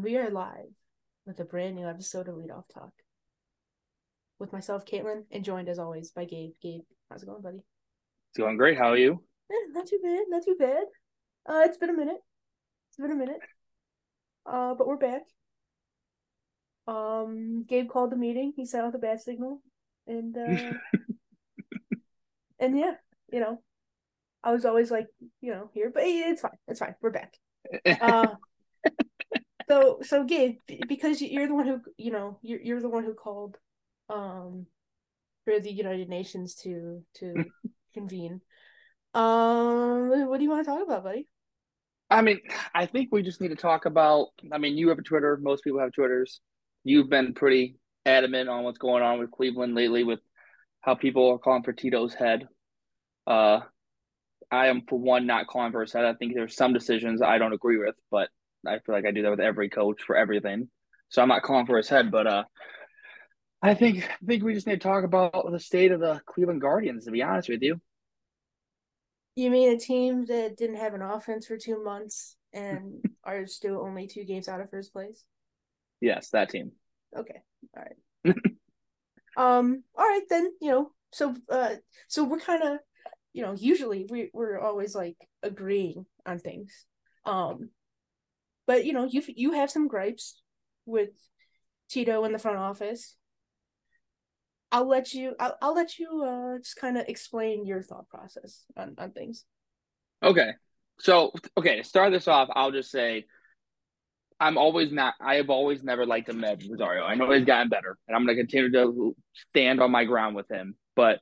and we are live with a brand new episode of Lead Off Talk. With myself, Caitlin, and joined as always by Gabe. Gabe, how's it going, buddy? It's going great. How are you? Eh, not too bad, not too bad. Uh, it's been a minute. It's been a minute. Uh, but we're back. Um, Gabe called the meeting. He sent out the bad signal, and uh, and yeah, you know, I was always like, you know, here, but it's fine. It's fine. We're back. Uh, so so Gabe, because you're the one who you know you're you're the one who called, um, for the United Nations to to convene. Um, what do you want to talk about, buddy? I mean, I think we just need to talk about. I mean, you have a Twitter. Most people have Twitters. You've been pretty adamant on what's going on with Cleveland lately, with how people are calling for Tito's head. Uh, I am for one not calling for his head. I think there's some decisions I don't agree with, but I feel like I do that with every coach for everything. So I'm not calling for his head, but uh, I think I think we just need to talk about the state of the Cleveland Guardians. To be honest with you, You mean a team that didn't have an offense for two months and are still only two games out of first place? yes, that team. Okay, all right. um, all right then. You know, so uh, so we're kind of, you know, usually we we're always like agreeing on things. Um, but you know, you you have some gripes with Tito in the front office. I'll let you. I'll, I'll let you uh just kind of explain your thought process on on things. Okay. So, okay, to start this off, I'll just say I'm always not, I have always never liked Amed Rosario. I know he's gotten better, and I'm going to continue to stand on my ground with him, but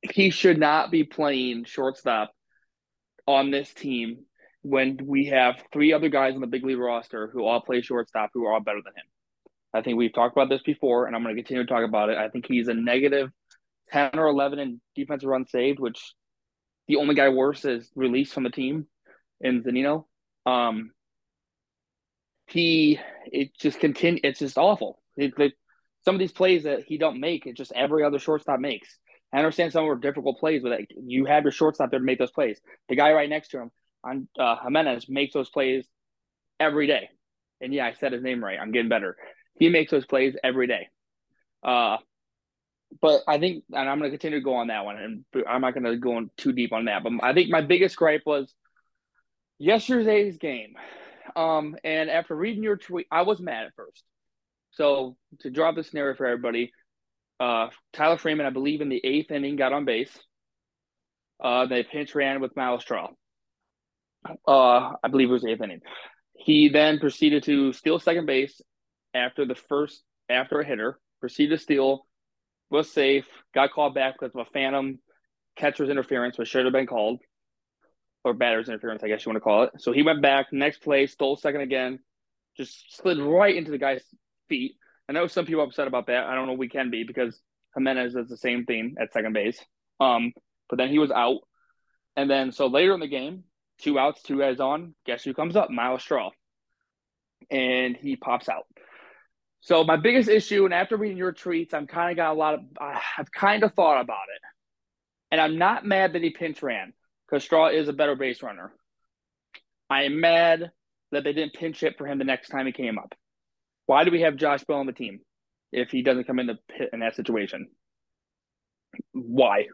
he should not be playing shortstop on this team when we have three other guys on the big league roster who all play shortstop who are all better than him. I think we've talked about this before, and I'm going to continue to talk about it. I think he's a negative 10 or 11 in defensive runs saved, which the only guy worse is released from the team in Zunino. Um, he it just continue. It's just awful. It, some of these plays that he don't make, it just every other shortstop makes. I understand some them difficult plays, but like, you have your shortstop there to make those plays. The guy right next to him on uh, Giménez makes those plays every day. And yeah, I said his name right. I'm getting better. He makes those plays every day. Uh, but I think, and I'm going to continue to go on that one, and I'm not going to go too deep on that. But I think my biggest gripe was yesterday's game. Um, and after reading your tweet, I was mad at first. So to draw the scenario for everybody, uh, Tyler Freeman, I believe in the eighth inning, got on base. Uh, they pinch ran with Myles Straw. Uh, I believe it was eighth inning. He then proceeded to steal second base after the first after a hitter. Proceeded to steal, was safe, got called back because of a phantom catcher's interference, which should have been called, or batter's interference, I guess you want to call it. So he went back, next play, stole second again, just slid right into the guy's feet. I know some people upset about that. I don't know we can be because Giménez does the same thing at second base. Um, but then he was out. And then so later in the game, two outs, two guys on. Guess who comes up? Myles Straw. And he pops out. So my biggest issue, and after reading your tweets, I'm kind of got a lot of, uh, I've kind of thought about it, and I'm not mad that he pinch ran because Straw is a better base runner. I am mad that they didn't pinch hit for him the next time he came up. Why do we have Josh Bell on the team if he doesn't come in the pit in that situation? Why?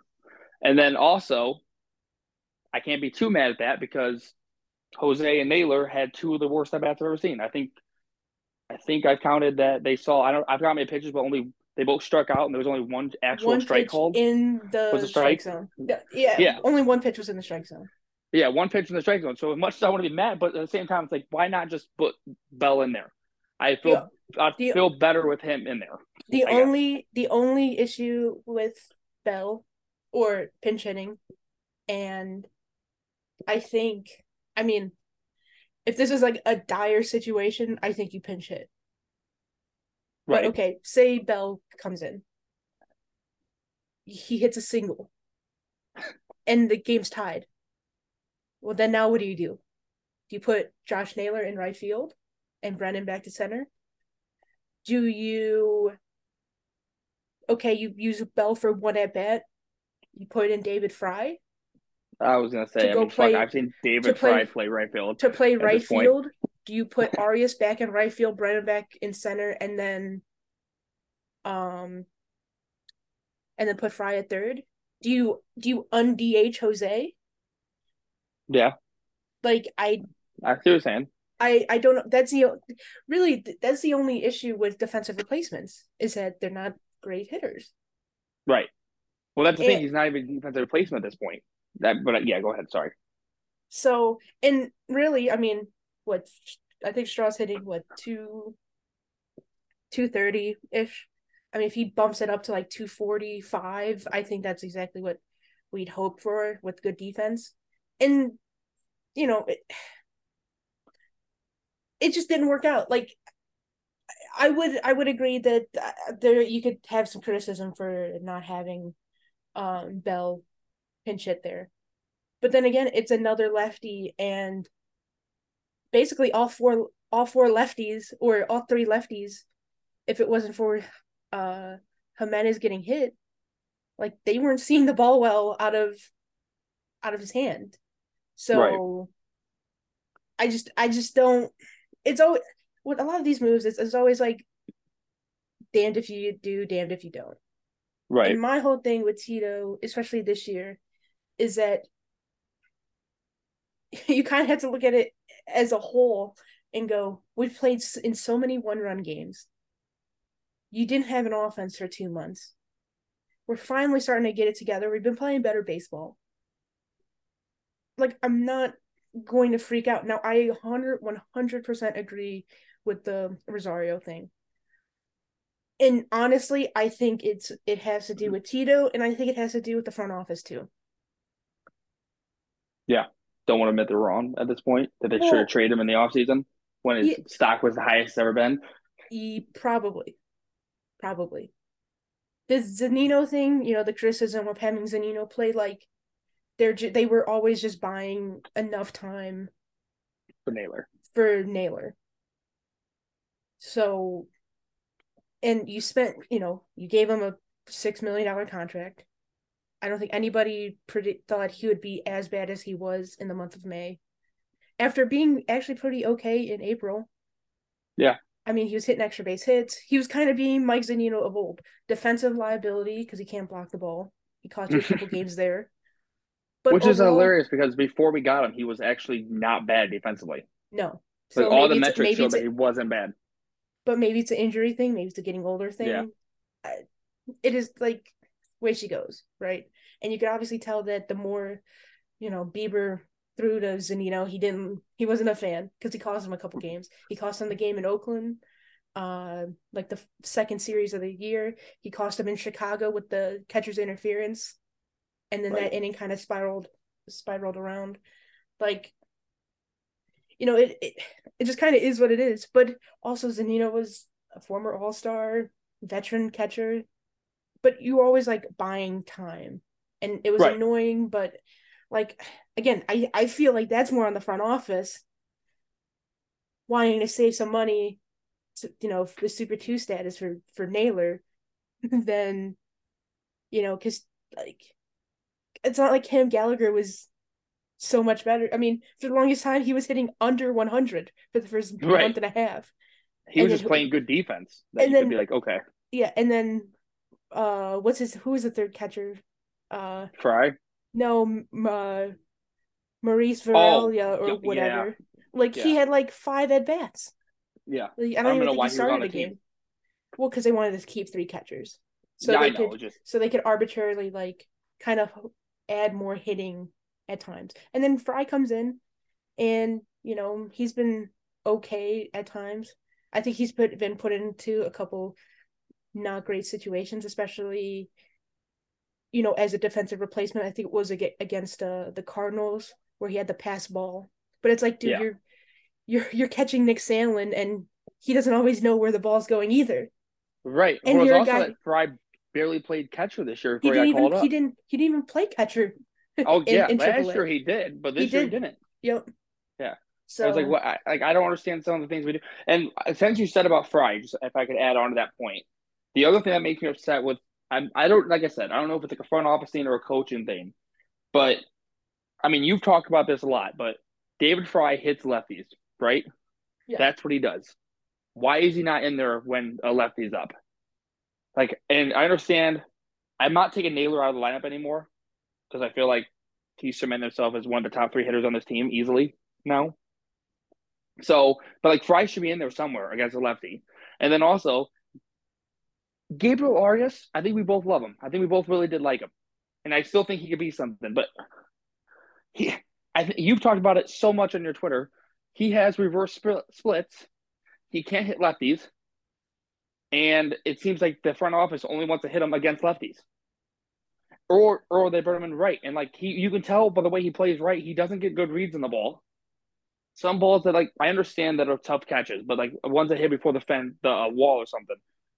And then also, I can't be too mad at that because Jose and Naylor had two of the worst at bats I've ever seen. I think I think I've counted that they saw. I don't. I forgot how many pitches, but only they both struck out, and there was only one actual one strike called. in the Was strike? strike? zone. Yeah, yeah, Yeah. Only one pitch was in the strike zone. Yeah, one pitch in the strike zone. So as much as I want to be mad, but at the same time, it's like why not just put Bell in there? I feel I The- feel better with him in there. The I guess. only the only issue with Bell or pinch hitting, and I think I mean, if this is like a dire situation, I think you pinch hit. Right. But okay, say Bell comes in, he hits a single, and the game's tied. Well, then now what do you do? Do you put Josh Naylor in right field and Brennan back to center? Do you okay, you use Bell for one at bat, you put in David Fry I was gonna say. To I go mean, play- fuck, I've seen David play- Fry play right field. to play right field do you put Arias back in right field, Brennan back in center, and then um and then put Fry at third? Do you do you undh Jose? Yeah. Like I I see what you're saying. I I don't know. That's the really that's the only issue with defensive replacements is that they're not great hitters. Right. Well, that's the and, thing. He's not even defensive replacement at this point. That, but yeah, go ahead. Sorry. So, and really, I mean, what I think Straw's hitting what two, two thirty ish. I mean, if he bumps it up to like two forty five, I think that's exactly what we'd hope for with good defense. And you know, it, it just didn't work out. Like I would I would agree that uh, there you could have some criticism for not having um Bell pinch hit there. But then again, it's another lefty and basically all four all four lefties or all three lefties if it wasn't for uh Giménez getting hit, like they weren't seeing the ball well out of out of his hand. So right. I just I just don't it's always with a lot of these moves it's, it's always like damned if you do, damned if you don't. Right. And my whole thing with Tito, especially this year, is that you kind of have to look at it as a whole and go, we've played in so many one run games. You didn't have an offense for two months. We're finally starting to get it together. We've been playing better baseball. Like, I'm not going to freak out. Now, I 100, 100% agree with the Rosario thing. And honestly, I think it's it has to do mm-hmm. with Tito, and I think it has to do with the front office too. Yeah, don't want to admit they're wrong at this point that they well, should have traded him in the offseason when his stock was the highest it's ever been. He probably, probably. The Zunino thing, you know, the criticism of having Zunino play like they're ju- they were always just buying enough time for Naylor. For Naylor. So, and you spent, you know, you gave him a six million dollar contract. I don't think anybody predict thought he would be as bad as he was in the month of May. After being actually pretty okay in April. Yeah. I mean, he was hitting extra base hits. He was kind of being Mike Zunino of old. Defensive liability because he can't block the ball. He caught you a couple games there. But Which overall, is hilarious because before we got him, he was actually not bad defensively. No. So like all the metrics show that he wasn't bad. But maybe it's an injury thing. Maybe it's a getting older thing. Yeah. It is like way she goes, right? And you could obviously tell that the more, you know, Bieber threw to Zunino, he didn't, he wasn't a fan because he cost him a couple games. He cost him the game in Oakland, uh, like the second series of the year. He cost him in Chicago with the catcher's interference, and then right. that inning kind of spiraled, spiraled around. Like, you know, it it, it just kind of is what it is. But also, Zunino was a former All Star, veteran catcher but you always like buying time and it was right. annoying but like again i i feel like that's more on the front office wanting to save some money to, you know the super 2 status for for Naylor than you know cuz like it's not like Cam Gallagher was so much better. I mean, for the longest time he was hitting under 100 for the first right. month and a half. He and was just playing good defense. That and you then, could be like, okay. Yeah, and then uh what's his who is the third catcher? Uh Fry? No, uh Maurice Varela oh, or whatever. Yeah. Like yeah. he had like five at bats. Yeah. Like, I don't, I even think he started a game. Well, because they wanted to keep three catchers. So yeah, they know, could just... so they could arbitrarily like kind of add more hitting at times. And then Fry comes in and, you know, he's been okay at times. I think he's put been put into a couple not great situations, especially you know as a defensive replacement. I think it was against uh, the Cardinals where he had the pass ball, but it's like, dude, yeah. you're you're you're catching Nick Sandlin and he doesn't always know where the ball's going either. Right. And well, you're also guy, that Fry barely played catcher this year he, didn't even, He didn't. He didn't even play catcher. Oh in, yeah, in last year he did, but this he year did. he didn't. Yep. Yeah. So I was like, what? I, like I don't understand some of the things we do. And since you said about Fry, just if I could add on to that point, the other thing that makes me upset with I'm I don't like I said, I don't know if it's like a front office thing or a coaching thing, but I mean you've talked about this a lot, but David Fry hits lefties, right? Yeah. That's what he does. Why is he not in there when a lefty's up? Like, and I understand. I'm not taking Naylor out of the lineup anymore because I feel like he's cemented himself as one of the top three hitters on this team easily now. So, but like Fry should be in there somewhere against a lefty. And then also, Gabriel Arias, I think we both love him. I think we both really did like him. And I still think he could be something. But he, I th- you've talked about it so much on your Twitter. He has reverse splits. He can't hit lefties. And it seems like the front office only wants to hit him against lefties. Or or they put him in right. And like he you can tell by the way he plays right, he doesn't get good reads in the ball some balls that like I understand that are tough catches, but like ones that hit before the fence, the uh, wall or something.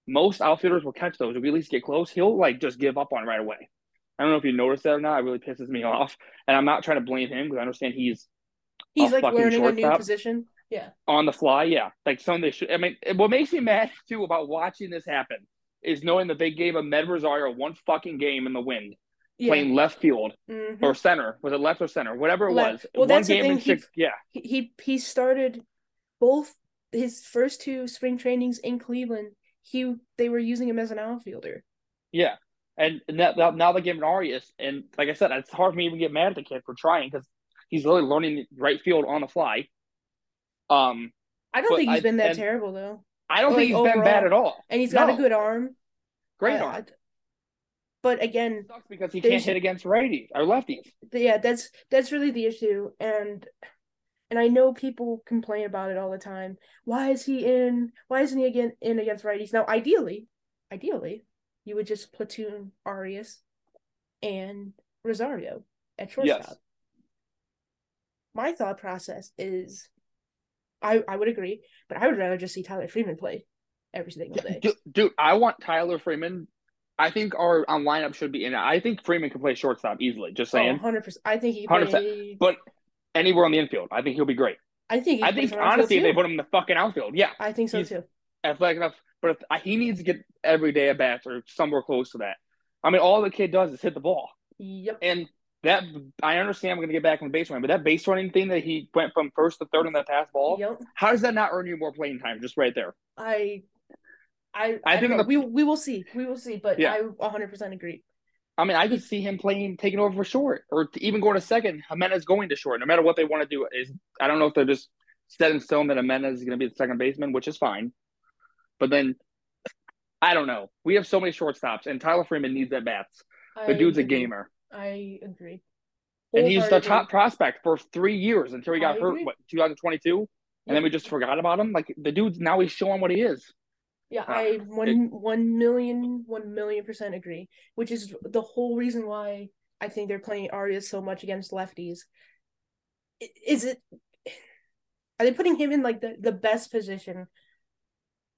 Most outfielders will catch those. If we at least get close, he'll like just give up on right away. I don't know if you noticed that or not. It really pisses me off, and I'm not trying to blame him because I understand he's he's like learning a new position. Yeah, on the fly. Yeah, like something they should. I mean, what makes me mad too about watching this happen is knowing that they gave Amed Rosario one fucking game in the wind yeah. playing left field mm-hmm. or center. Was it left or center? Whatever it left. was. Well, One that's game the thing. Six, he, yeah. He he started both his first two spring trainings in Cleveland. He they were using him as an outfielder. Yeah. And now, now they give him Arias, and like I said, it's hard for me to even get mad at the kid for trying because he's really learning right field on the fly. Um, I don't think he's I, been that terrible though. I don't think he's overall. been bad at all. And he's got a good arm. Great arm. But again, sucks because he can't hit against righties or lefties. Yeah, that's that's really the issue, and and I know people complain about it all the time. Why is he in? Why isn't he again in against righties? Now, ideally, ideally, you would just platoon Arias and Rosario at shortstop. Yes. My thought process is, I I would agree, but I would rather just see Tyler Freeman play every single day. Dude, dude I want Tyler Freeman I think our lineup should be in. I think Freeman can play shortstop easily. Just oh, saying, 100 percent. I think he can 100%. Play... But anywhere on the infield, I think he'll be great. I think. I think honestly, they put him in the fucking outfield. Yeah, I think so He's too. Athletic enough, but if, he needs to get every day at bats or somewhere close to that. I mean, all the kid does is hit the ball. Yep. And that I understand we're gonna get back on the base running, but that base running thing that he went from first to third in that pass ball, yep. how does that not earn you more playing time just right there? I I I, I think the, we we will see. We will see, but yeah. I 100% agree. I mean, I could see him playing, taking over for short, or even going to second. Giménez going to short, no matter what they want to do. Is I don't know if they're just set in stone that Giménez is going to be the second baseman, which is fine. But then, I don't know. We have so many shortstops, and Tyler Freeman needs at bats. The I dude's agree. a gamer. I agree. And he's the top prospect for three years until he got I hurt. Agree. What 2022, and then we just forgot about him. Like the dude's now he's showing what he is. Yeah, uh, I one it, one million one million percent agree. Which is the whole reason why I think they're playing Arias so much against lefties. Is it? Are they putting him in like the the best position?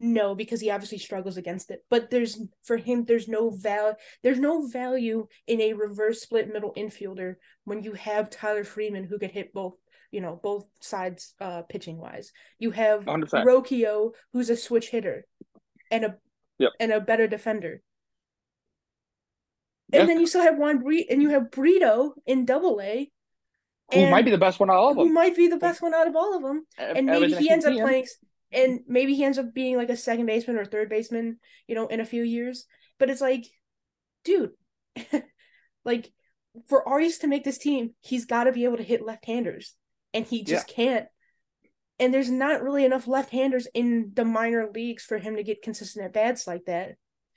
No, because he obviously struggles against it. But there's for him, there's no value. There's no value in a reverse split middle infielder when you have Tyler Freeman who could hit both you know both sides uh pitching wise you have 100%. Rocchio who's a switch hitter and a yep. and a better defender. And then you still have Juan Bre- and you have Brito in Double A, who might be the best one out of all of them. Who might be the best one out of all of them, and maybe he ends up playing, and maybe he ends up being like a second baseman or third baseman, you know, in a few years. But it's like, dude, like for Arias to make this team, he's got to be able to hit left-handers, and he just yeah. can't and there's not really enough left-handers in the minor leagues for him to get consistent at bats like that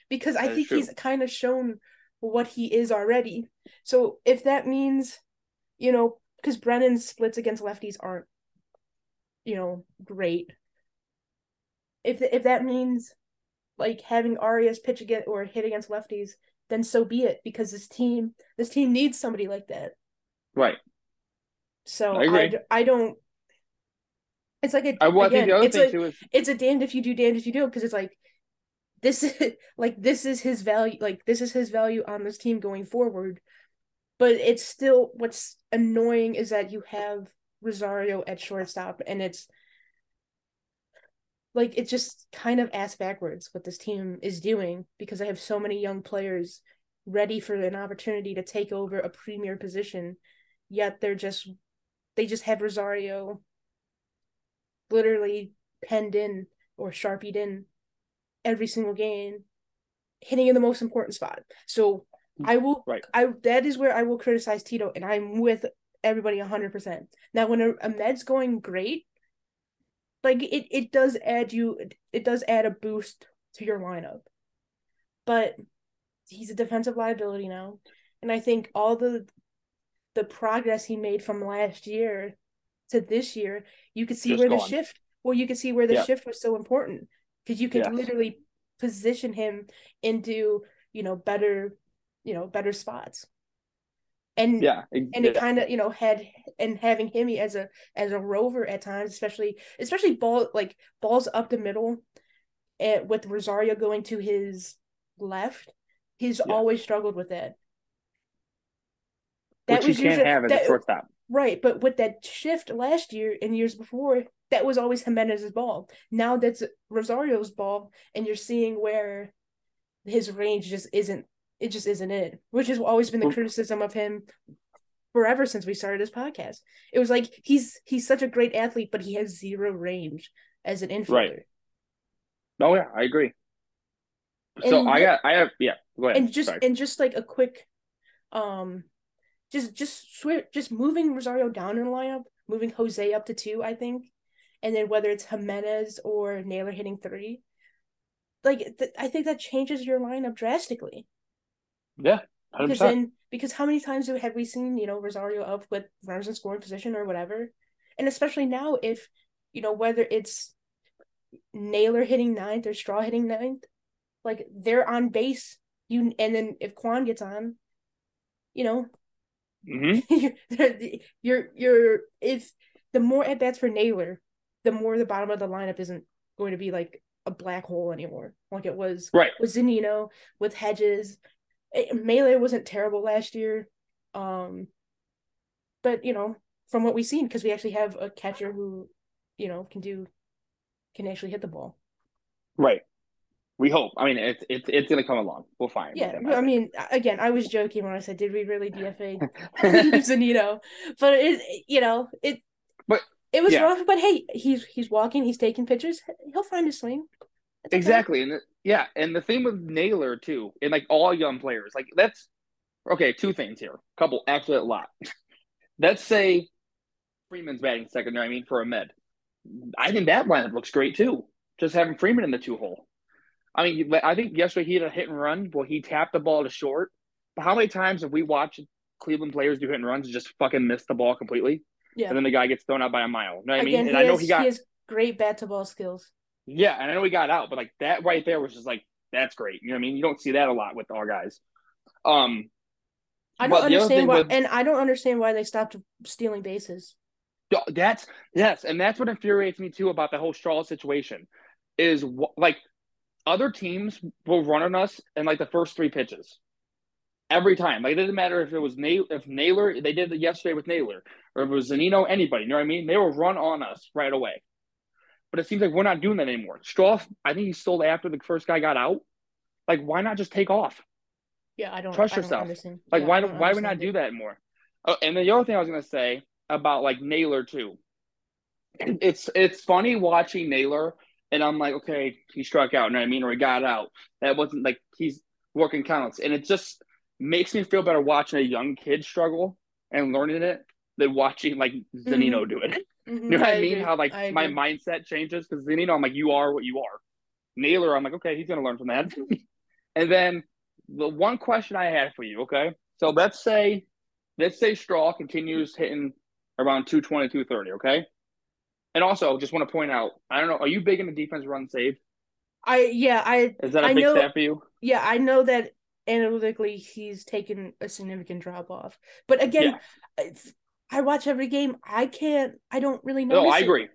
because I think he's kind of shown what he is already. So if that means, you know, because Brennan's splits against lefties aren't, you know, great. If if that means like having Arias pitch against or hit against lefties, then so be it. Because this team this team needs somebody like that. Right. So I, I, I don't it's like a I, well, again, it's a, is... it's a damned if you do, damned if you do, because it's like this is like this is his value, like this is his value on this team going forward. But it's still what's annoying is that you have Rosario at shortstop, and it's like it's just kind of ass backwards what this team is doing because I have so many young players ready for an opportunity to take over a premier position, yet they're just they just have Rosario literally penned in or sharpied in every single game, hitting in the most important spot. So mm, I will Right. I that is where I will criticize Tito and I'm with everybody 100%. Now when a, Amed's going great, like it it does add you it does add a boost to your lineup. But he's a defensive liability now. And I think all the the progress he made from last year to this year, you could see Just where the shift well you could see where the Yeah. shift was so important because you could Yes. literally position him into, you know, better, you know, better spots. And Yeah. and it kind of you know had and having him as a as a rover at times especially especially ball like balls up the middle and with rosario going to his left he's Yeah. always struggled with that which you can't usually- have as that- a shortstop. Right but with that shift last year and years before that was always Giménez's ball now that's rosario's ball and you're seeing where his range just isn't it just isn't it which has always been the Well- criticism of him forever since we started this podcast it was like he's he's such a great athlete but he has zero range as an infielder Right. Oh yeah, I agree. So I got I have yeah. Go ahead. and just Sorry. and just like a quick um just just swi just moving rosario down in the lineup moving jose up to two i think and then whether it's Giménez or naylor hitting three like th- i think that changes your lineup drastically yeah, hundred because then because how many times have we seen you know Rosario up with runners in scoring position or whatever, and especially now if you know whether it's Naylor hitting ninth or Straw hitting ninth, like they're on base. You and then if Kwan gets on, you know hmm you're you're you're it's the more at bats for Naylor, the more the bottom of the lineup isn't going to be like a black hole anymore, like it was Right. with Zunino, with Hedges. Eh, Maile wasn't terrible last year. Um but you know, from what we've seen, because we actually have a catcher who, you know, can do can actually hit the ball. Right. We hope. I mean, it's it's it's gonna come along. We'll find. Yeah, I think. mean, again, I was joking when I said, "Did we really DFA Zunino?" But it, you know, it. But, it was yeah. rough. But hey, he's he's walking. He's taking pictures. He'll find his swing. Okay. Exactly, and the- yeah, and the thing with Naylor too, and like all young players, like that's okay. Two things here, couple actually a lot. Let's say Freeman's batting second. I mean, for Amed, I think that lineup looks great too. Just having Freeman in the two hole. I mean, I think yesterday he had a hit and run. Well, he tapped the ball to short. But how many times have we watched Cleveland players do hit and runs and just fucking miss the ball completely, Yeah. and then the guy gets thrown out by a mile? You know what I mean? And I know has, he got he has great bat to ball skills. yeah, and I know he got out, but like that right there was just like that's great. You know what I mean? You don't see that a lot with our guys. Um, I don't the other thing understand why, with- and I don't understand why they stopped stealing bases. that's yes, and that's what infuriates me too about the whole Straw situation is like other teams will run on us in like the first three pitches every time. Like it didn't matter if it was Nail if Naylor they did it yesterday with Naylor or if it was Zunino anybody. You know what I mean? They will run on us right away. But it seems like we're not doing that anymore. Straw, I think he stole after the first guy got out. Like, why not just take off? Yeah, I don't Trust I don't yourself. understand. Like, Yeah, why do don't why would we not do that more? Oh, and then the other thing I was gonna say about like Naylor too. It's it's funny watching Naylor, and I'm like, okay, he struck out. You know what I mean? Or he got out. That wasn't like he's working counts, and it just makes me feel better watching a young kid struggle and learning it than watching like Zunino do it. Mhm, You know what I, mean? agree. How like I my agree. mindset changes because know I'm like you are what you are. Naylor, I'm like okay, he's gonna learn from that. and then the one question I had for you, okay? So let's say let's say Straw continues hitting around 220, 230, okay? And also, just want to point out, I don't know, are you big into defense run save? I yeah I Is that a I big know- stat for you? yeah I know that analytically he's taken a significant drop off, but again, it's- I watch every game. I can't. I don't really know. No, I agree.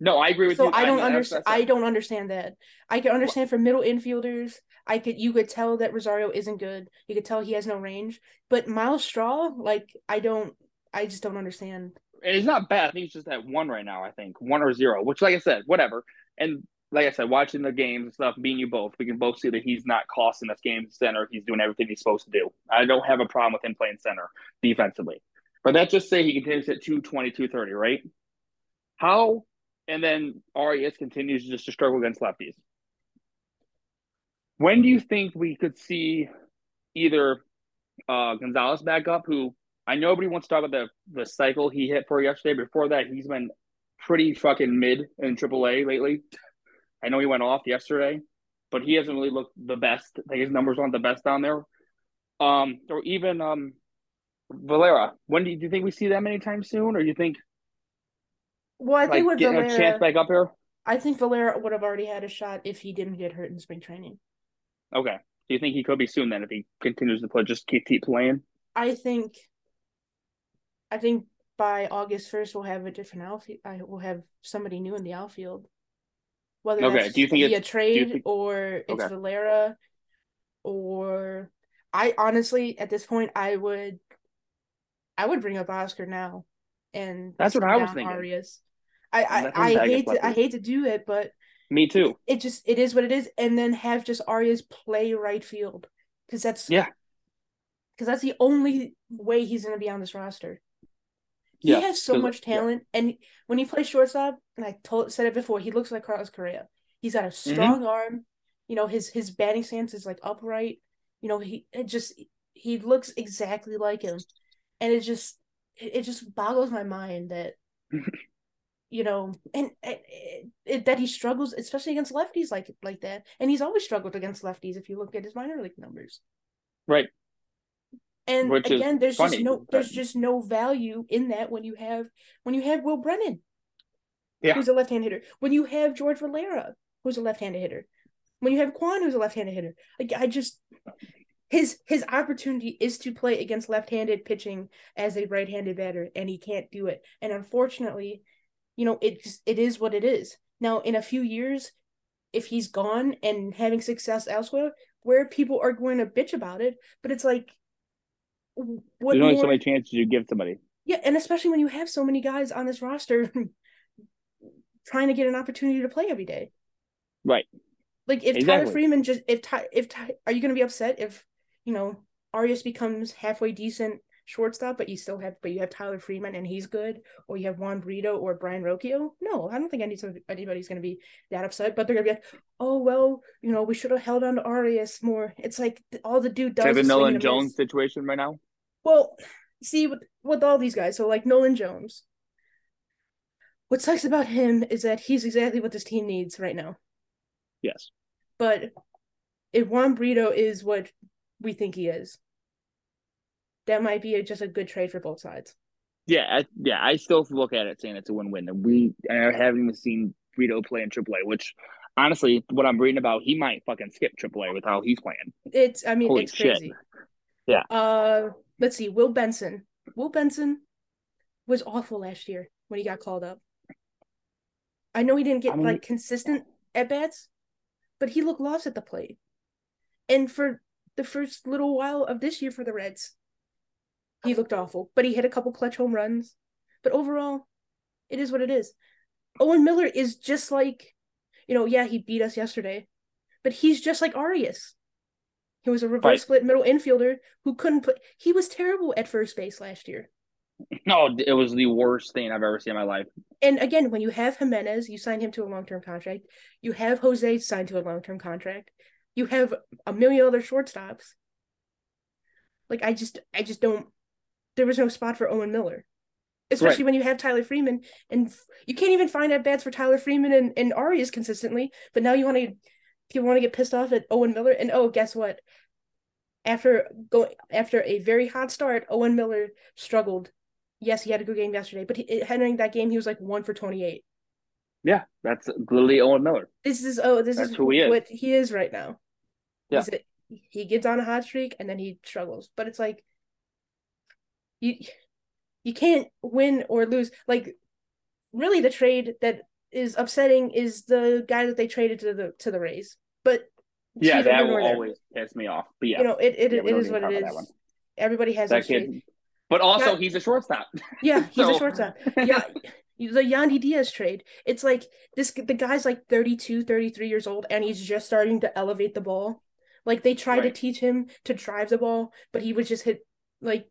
No, I agree with So you. I don't understand. I don't understand that. I can understand for middle infielders. I could. You could tell that Rosario isn't good. You could tell he has no range. But Myles Straw, like I don't. I just don't understand. And he's not bad. I think he's just at one right now. I think one or zero, which, like I said, whatever. And like I said, watching the games and stuff, being you both, we can both see that he's not costing us games center. He's doing everything he's supposed to do. I don't have a problem with him playing center defensively. But let's just say he continues at 220, 230, right? How and then Arias continues just to struggle against lefties. When do you think we could see either uh, Gonzalez back up, who I know nobody wants to talk about the, the cycle he hit for yesterday. Before that, he's been pretty fucking mid in AAA lately. I know he went off yesterday, but he hasn't really looked the best. Like his numbers aren't the best down there. Um, or even um, Valera. When do you, do you think we see them anytime soon, or do you think? Well, I think like, getting Valera, a chance back up here. I think Valera would have already had a shot if he didn't get hurt in spring training. Okay. Do you think he could be soon then if he continues to play? Just keep keep playing. I think. I think by August first we'll have a different outfield. I will have somebody new in the outfield. Whether Okay, that's do you think via trade think- or it's Okay. Valera, or I honestly at this point I would, I would bring up Oscar now, and That's what I was thinking. Arias. I I, Let I hate to I hate to do it, but Me too. it just it is what it is, and then have just Arias play right field because that's Yeah. because that's the only way he's going to be on this roster. He Yeah, has so much yeah. talent, and when he plays shortstop, and I told said it before, he looks like Carlos Correa. He's got a Mm-hmm. strong arm. You know his his batting stance is like upright. You know he it just he looks exactly like him, and it just it, it just boggles my mind that you know and, and it, it, that he struggles especially against lefties like like that, and he's always struggled against lefties if you look at his minor league numbers. Right. And Which again, there's funny, just no there's just no value in that when you have when you have Will Brennan, Yeah. who's a left-handed hitter. When you have George Valera, who's a left-handed hitter. When you have Kwan, who's a left-handed hitter. Like I just his his opportunity is to play against left-handed pitching as a right-handed batter, and he can't do it. And unfortunately, you know, it just it is what it is. Now, in a few years, if he's gone and having success elsewhere, where people are going to bitch about it, but it's like what There's only more- so many chances you give somebody. yeah, and especially when you have so many guys on this roster trying to get an opportunity to play every day. Right. Like if Tyler Freeman just if Ty if Ty, are you going to be upset if you know Arias becomes halfway decent shortstop, but you still have but you have Tyler Freeman and he's good, or you have Juan Brito or Brayan Rocchio? No, I don't think any anybody's going to be that upset. But they're going to be like, oh well, you know, we should have held on to Arias more. It's like all the dude does. Kevin Nolan Jones miss. situation right now. Well, see with with all these guys, so like Nolan Jones. What sucks about him is that he's exactly what this team needs right now. Yes. But if Juan Brito is what we think he is, that might be a, just a good trade for both sides. Yeah, I, yeah. I still look at it saying it's a win-win, and we I haven't even seen Brito play in AAA. Which, honestly, what I'm reading about, he might fucking skip AAA with how he's playing. It's I mean Holy it's shit. crazy. Yeah. Uh let's see, Will Benson. Will Benson was awful last year when he got called up. I know he didn't get I mean- like consistent at bats, but he looked lost at the plate. And for the first little while of this year for the Reds, he looked awful. But he hit a couple clutch home runs. But overall, it is what it is. Owen Miller is just like, you know, yeah, he beat us yesterday, but he's just like Arias. He was a reverse Right. split middle infielder who couldn't play. He was terrible at first base last year. No, it was the worst thing I've ever seen in my life. And again, when you have Giménez, you sign him to a long term contract. You have Jose signed to a long term contract. You have a million other shortstops. Like I just, I just don't. There was no spot for Owen Miller, especially when you have Tyler Freeman, and you can't even find at bats for Tyler Freeman and, and Arias consistently. But now you want to, people want to get pissed off at Owen Miller, and oh, guess what? After going after a very hot start, Owen Miller struggled. Yes, he had a good game yesterday, but he, entering that game, he was like one for twenty eight. Yeah, that's literally Owen Miller. This is oh, this That's is who he is. what he is right now. Yeah. A, he gets on a hot streak and then he struggles, but it's like you you can't win or lose. Like really, the trade that is upsetting is the guy that they traded to the to the Rays. But Yeah, that will nor there. always piss me off. But yeah, you know it it, Yeah, it don't what it talk about that is. Everybody has that kid. But also, he's a shortstop. Yeah, he's a So- shortstop. Yeah, the Yandy Diaz trade. It's like this the guy's like 32, 33 years old and he's just starting to elevate the ball. Like they tried Right. to teach him to drive the ball, but he would just hit like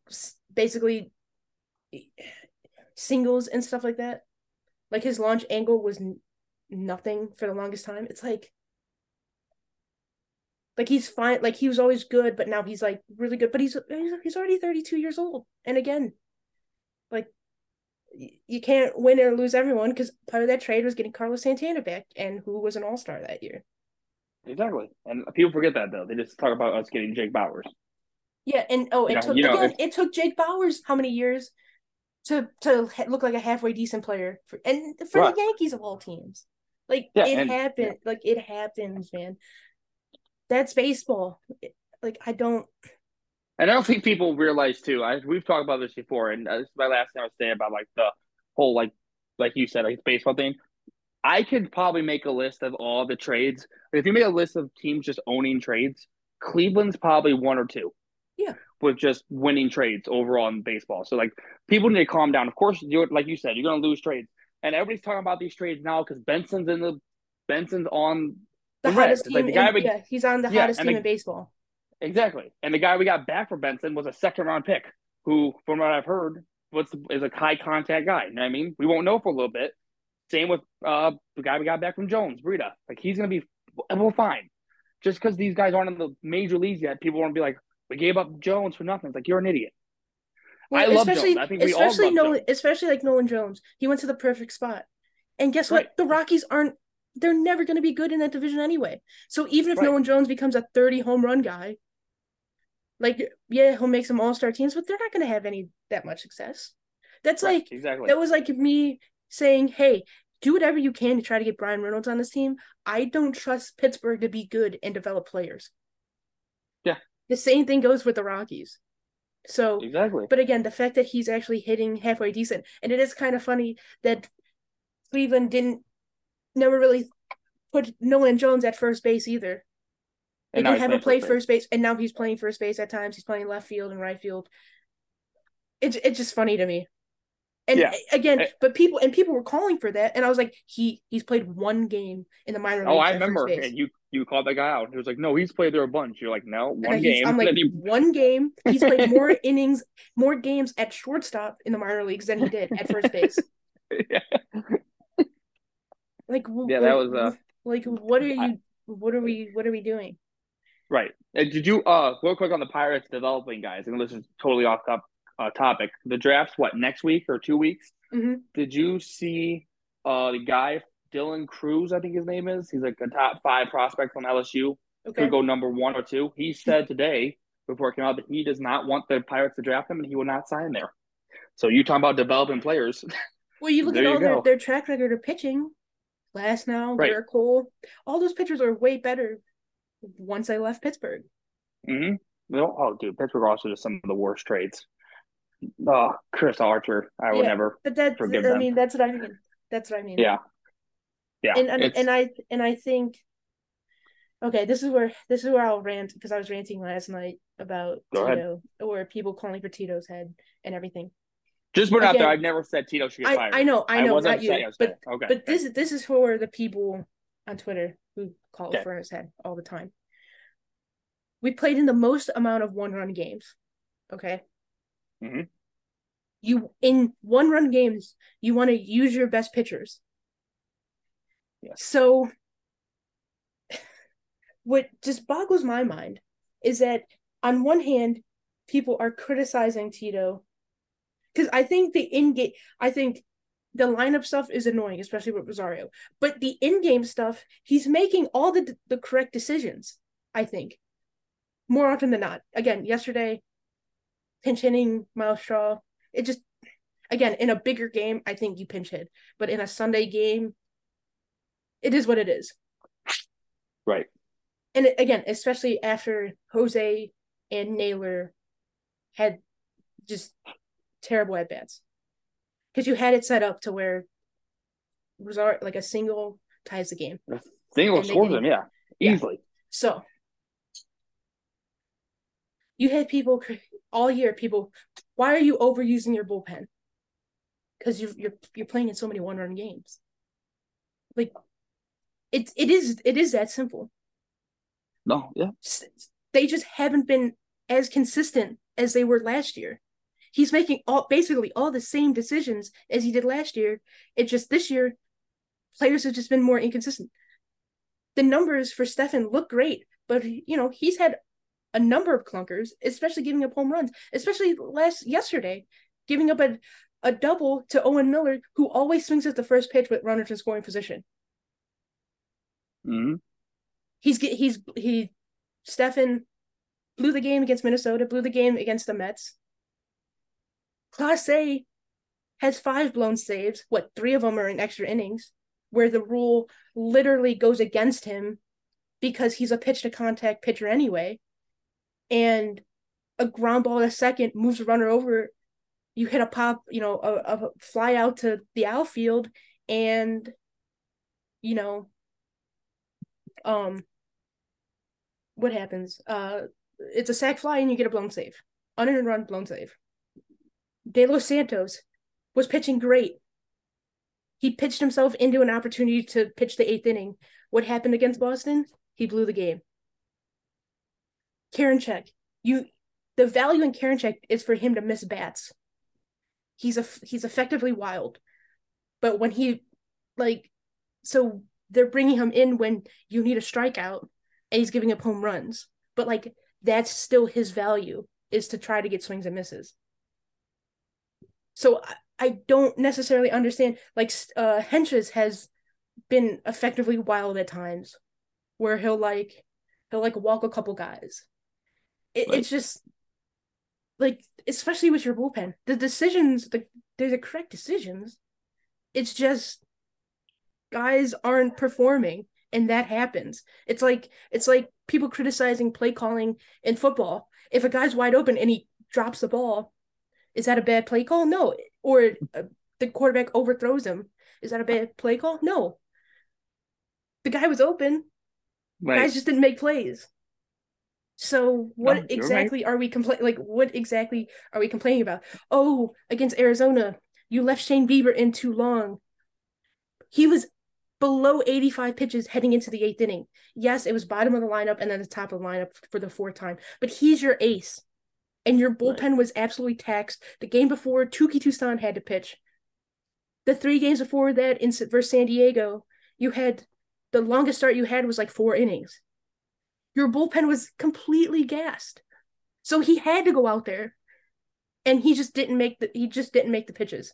basically singles and stuff like that. Like his launch angle was n- nothing for the longest time. It's like like he's fine like he was always good but now he's like really good but he's he's already 32 years old. And again like you can't win or lose everyone because part of that trade was getting Carlos Santana back and who was an all-star that year. Exactly. And people forget that though. They just talk about us getting Jake Bauers. Yeah and oh it took know, again it took Jake Bauers how many years to to look like a halfway decent player for and for right. the Yankees of all teams like yeah, it and, happened yeah. like it happens man that's baseball. Like I don't. And I don't think people realize too. I we've talked about this before, and uh, this is my last thing I was saying about like the whole like like you said like baseball thing. I could probably make a list of all the trades. If you made a list of teams just owning trades, Cleveland's probably one or two. Yeah. With just winning trades overall in baseball. So like people need to calm down. Of course, you're like you said, you're gonna lose trades. And everybody's talking about these trades now because Benson's in the Benson's on the, hottest team. Like the guy in, we, yeah, he's on the yeah, hottest team the, in baseball. Exactly, and the guy we got back for Benson was a second round pick, who, from what I've heard, is a high contact guy. You know what I mean? We won't know for a little bit. Same with uh the guy we got back from Jones, Brito. Like he's gonna be, well, fine. Just because these guys aren't in the major leagues yet, people won't be like, we gave up Jones for nothing. It's like you're an idiot. Well, I love Jones. I think we especially all love Nolan, Jones. especially like Nolan Jones. He went to the perfect spot, and guess right. what? The Rockies aren't they're never going to be good in that division anyway. So even if right. Nolan Jones becomes a 30 home run guy, like yeah, he'll make some all-star teams, but they're not going to have any that much success. That's right, like exactly. That was like me saying, "Hey, do whatever you can to try to get Bryan Reynolds on this team. I don't trust Pittsburgh to be good and develop players." The same thing goes with the Rockies. So exactly. But again, the fact that he's actually hitting halfway decent, and it is kind of funny that Cleveland didn't never really put Nolan Jones at first base either. They didn't have him play first base. and now he's playing first base at times. He's playing left field and right field. It's it's just funny to me. And yeah. again, but people and people were calling for that, and I was like, he he's played one game in the minor. Leagues. Oh, I remember, and you you called that guy out. He was like, no, he's played there a bunch. You're like, no, one game. I'm like, he... one game. He's played more innings, more games at shortstop in the minor leagues than he did at first base. yeah. Like yeah, that was uh like what are you what are we what are we doing? Right. And did you uh real quick on the Pirates developing guys? And this is totally off top uh, topic. The draft's what next week or two weeks? Mm-hmm. Did you see uh the guy Dylan Crews? I think his name is. He's like a top five prospect from LSU. Okay. Could go number one or two. He said today before it came out that he does not want the Pirates to draft him and he will not sign there. So you talking about developing players? Well, you look at all their, their track record of pitching. Glasnow, right. Gerrit Cole, all those pitchers are way better once I left Pittsburgh. Mm-hmm. Well, oh, dude, Pittsburgh also does some of the worst trades. Oh, Chris Archer, I would yeah, never but that's, forgive I them. mean, that's what I mean. That's what I mean. Yeah, yeah. And and, and I and I think, okay, this is where this is where I'll rant because I was ranting last night about Go Tito ahead. or people calling for Tito's head and everything. Just put it out there. I've never said Tito should get fired. I, know, I know, I not you. But okay, but this is this is for the people on Twitter who call okay. for his head all the time. We played in the most amount of one run games. Okay. Mm-hmm. You in one run games, you want to use your best pitchers. Yes. So what just boggles my mind is that on one hand, people are criticizing Tito because I think the in game, I think the lineup stuff is annoying, especially with Rosario. But the in game stuff, he's making all the the correct decisions. I think more often than not. Again, yesterday, pinch hitting Myles Straw. It just again in a bigger game, I think you pinch hit, but in a Sunday game, it is what it is. Right. And again, especially after Jose and Naylor had just terrible at bats because you had it set up to where Rosario like a single ties the game. A single scores them, yeah, easily. Yeah. So you had people all year. People, why are you overusing your bullpen? Because you're you're you're playing in so many one run games. Like, it it is it is that simple. No, yeah. They just haven't been as consistent as they were last year. He's making all basically all the same decisions as he did last year. It's just this year, players have just been more inconsistent. The numbers for Stephan look great, but you know he's had a number of clunkers, especially giving up home runs, especially last yesterday, giving up a, a double to Owen Miller, who always swings at the first pitch with runners in scoring position. Mm-hmm. He's he's he Stephan blew the game against Minnesota, blew the game against the Mets. Clase has five blown saves. What three of them are in extra innings, where the rule literally goes against him because he's a pitch to contact pitcher anyway and a ground ball a second moves a runner over, you hit a pop, you know, a, a fly out to the outfield, and you know, um, what happens? Uh, it's a sac fly and you get a blown save, unearned run, blown save. De Los Santos was pitching great. He pitched himself into an opportunity to pitch the eighth inning. What happened against Boston? He blew the game. Karinchak, you the value in Karinchak is for him to miss bats. He's a he's effectively wild, but when he like, so they're bringing him in when you need a strikeout, and he's giving up home runs. But like that's still his value is to try to get swings and misses. So I, I don't necessarily understand. Like uh Hentges has been effectively wild at times, where he'll like he'll like walk a couple guys it, like, it's just like especially with your bullpen, the decisions, the they're the correct decisions. It's just guys aren't performing and that happens. It's like it's like people criticizing play calling in football. If a guy's wide open and he drops the ball, is that a bad play call? No. Or uh, the quarterback overthrows him. Is that a bad play call? No. The guy was open. Right. Guys just didn't make plays. So what no, exactly right. are we complaining? Like what exactly are we complaining about? Oh, against Arizona, you left Shane Bieber in too long. He was below 85 pitches heading into the eighth inning. Yes, it was bottom of the lineup and then the top of the lineup for the fourth time, but he's your ace. And your bullpen right. was absolutely taxed. The game before, Touki Toussaint had to pitch. The three games before that in versus San Diego, you had the longest start you had was like four innings your bullpen was completely gassed. So he had to go out there and he just didn't make the he just didn't make the pitches.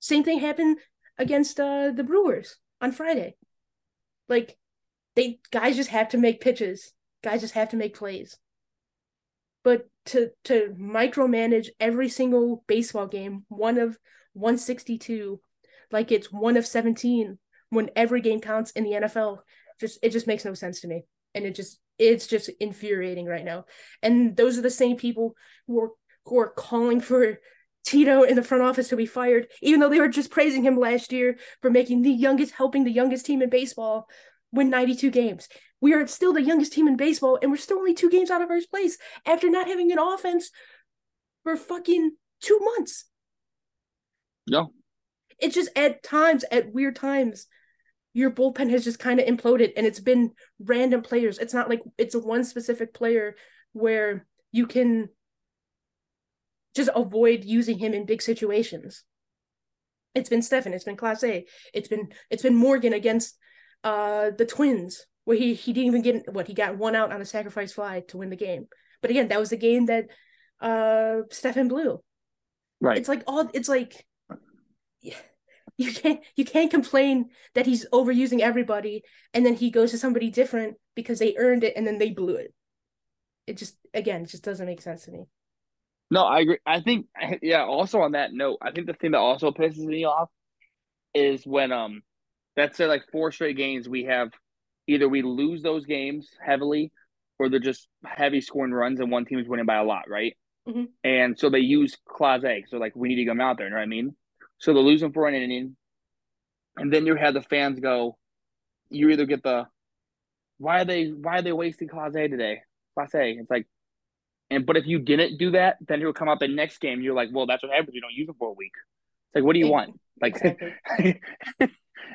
Same thing happened against uh the Brewers on Friday. Like they guys just have to make pitches. Guys just have to make plays. But to to micromanage every single baseball game, one of 162, like it's one of 17 when every game counts in the NFL, just it just makes no sense to me. And it just it's just infuriating right now. And those are the same people who are who are calling for Tito in the front office to be fired, even though they were just praising him last year for making the youngest, helping the youngest team in baseball win 92 games. We are still the youngest team in baseball, and we're still only two games out of first place after not having an offense for fucking two months. No. It's just at times, at weird times, your bullpen has just kind of imploded and it's been random players. It's not like it's one specific player where you can just avoid using him in big situations. It's been Stephan, it's been Clase, it's been it's been Morgan against uh the Twins, where he he didn't even get what he got one out on a sacrifice fly to win the game. But again, that was the game that uh Stephan blew. Right. It's like all it's like yeah you can't you can't complain that he's overusing everybody and then he goes to somebody different because they earned it and then they blew it. It just again it just doesn't make sense to me. No i agree. I think yeah also on that note i think the thing that also pisses me off is when um that's say like four straight games we have either we lose those games heavily or they're just heavy scoring runs and one team is winning by a lot right? Mm-hmm. and so they use Clase so like we need to come out there you know what i mean so they're losing for an inning. And then you have the fans go, you either get the why are they why are they wasting Clase today? Clase. It's like and but if you didn't do that, then he'll come up in the next game. You're like, well, that's what happens. You don't use him for a week. It's like, what do you want? Like, it's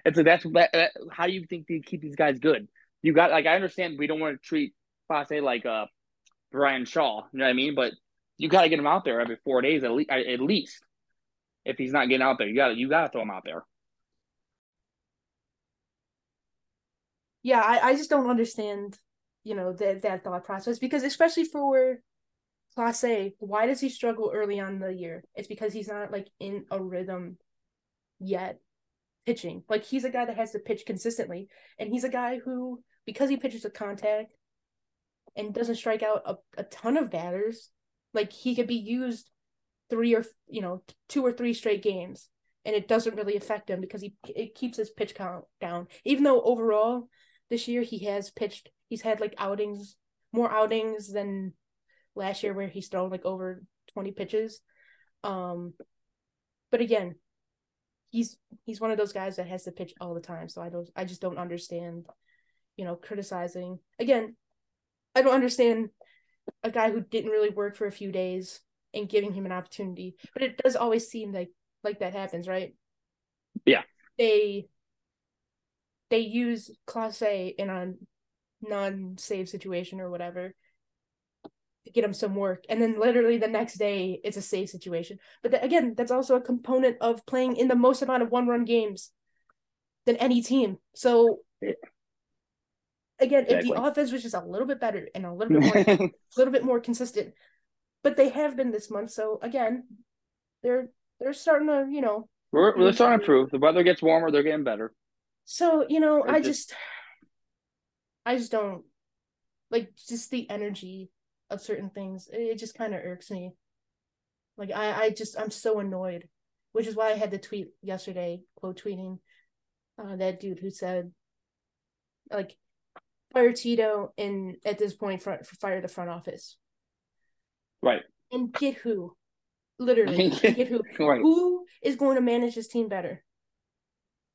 like that's that, that, how do you think they keep these guys good? You got like I understand we don't want to treat Clase like uh Bryan Shaw, you know what I mean? But you got to get him out there every four days at least. At least, if he's not getting out there, you got you got to throw him out there. Yeah, I, I just don't understand, you know, that that thought process because especially for Clase, why does he struggle early on the year? It's because he's not like in a rhythm yet pitching. Like he's a guy that has to pitch consistently, and he's a guy who, because he pitches with contact and doesn't strike out a, a ton of batters, like he could be used three or you know two or three straight games, and it doesn't really affect him because he it keeps his pitch count down. Even though overall this year he has pitched, he's had like outings, more outings than last year where he's thrown like over 20 pitches. Um, but again, he's he's one of those guys that has to pitch all the time. So I don't I just don't understand, you know, criticizing. Again, I don't understand a guy who didn't really work for a few days and giving him an opportunity. But it does always seem like like that happens, right? Yeah. They they use Clase in a non-save situation or whatever to get him some work and then literally the next day it's a save situation but again that's also a component of playing in the most amount of one run games than any team so again exactly. if the offense was just a little bit better and a little bit more a little bit more consistent but they have been this month so again they're they're starting to you know we're, we're starting to improve the weather gets warmer they're getting better so you know i just, just i just don't like just the energy of certain things. It just kind of irks me. Like I, I just I'm so annoyed, which is why I had to tweet yesterday, quote tweeting uh, that dude who said, like, fire Tito and at this point for, for fire the front office. Right. And get who, literally get who. right. Who is going to manage this team better?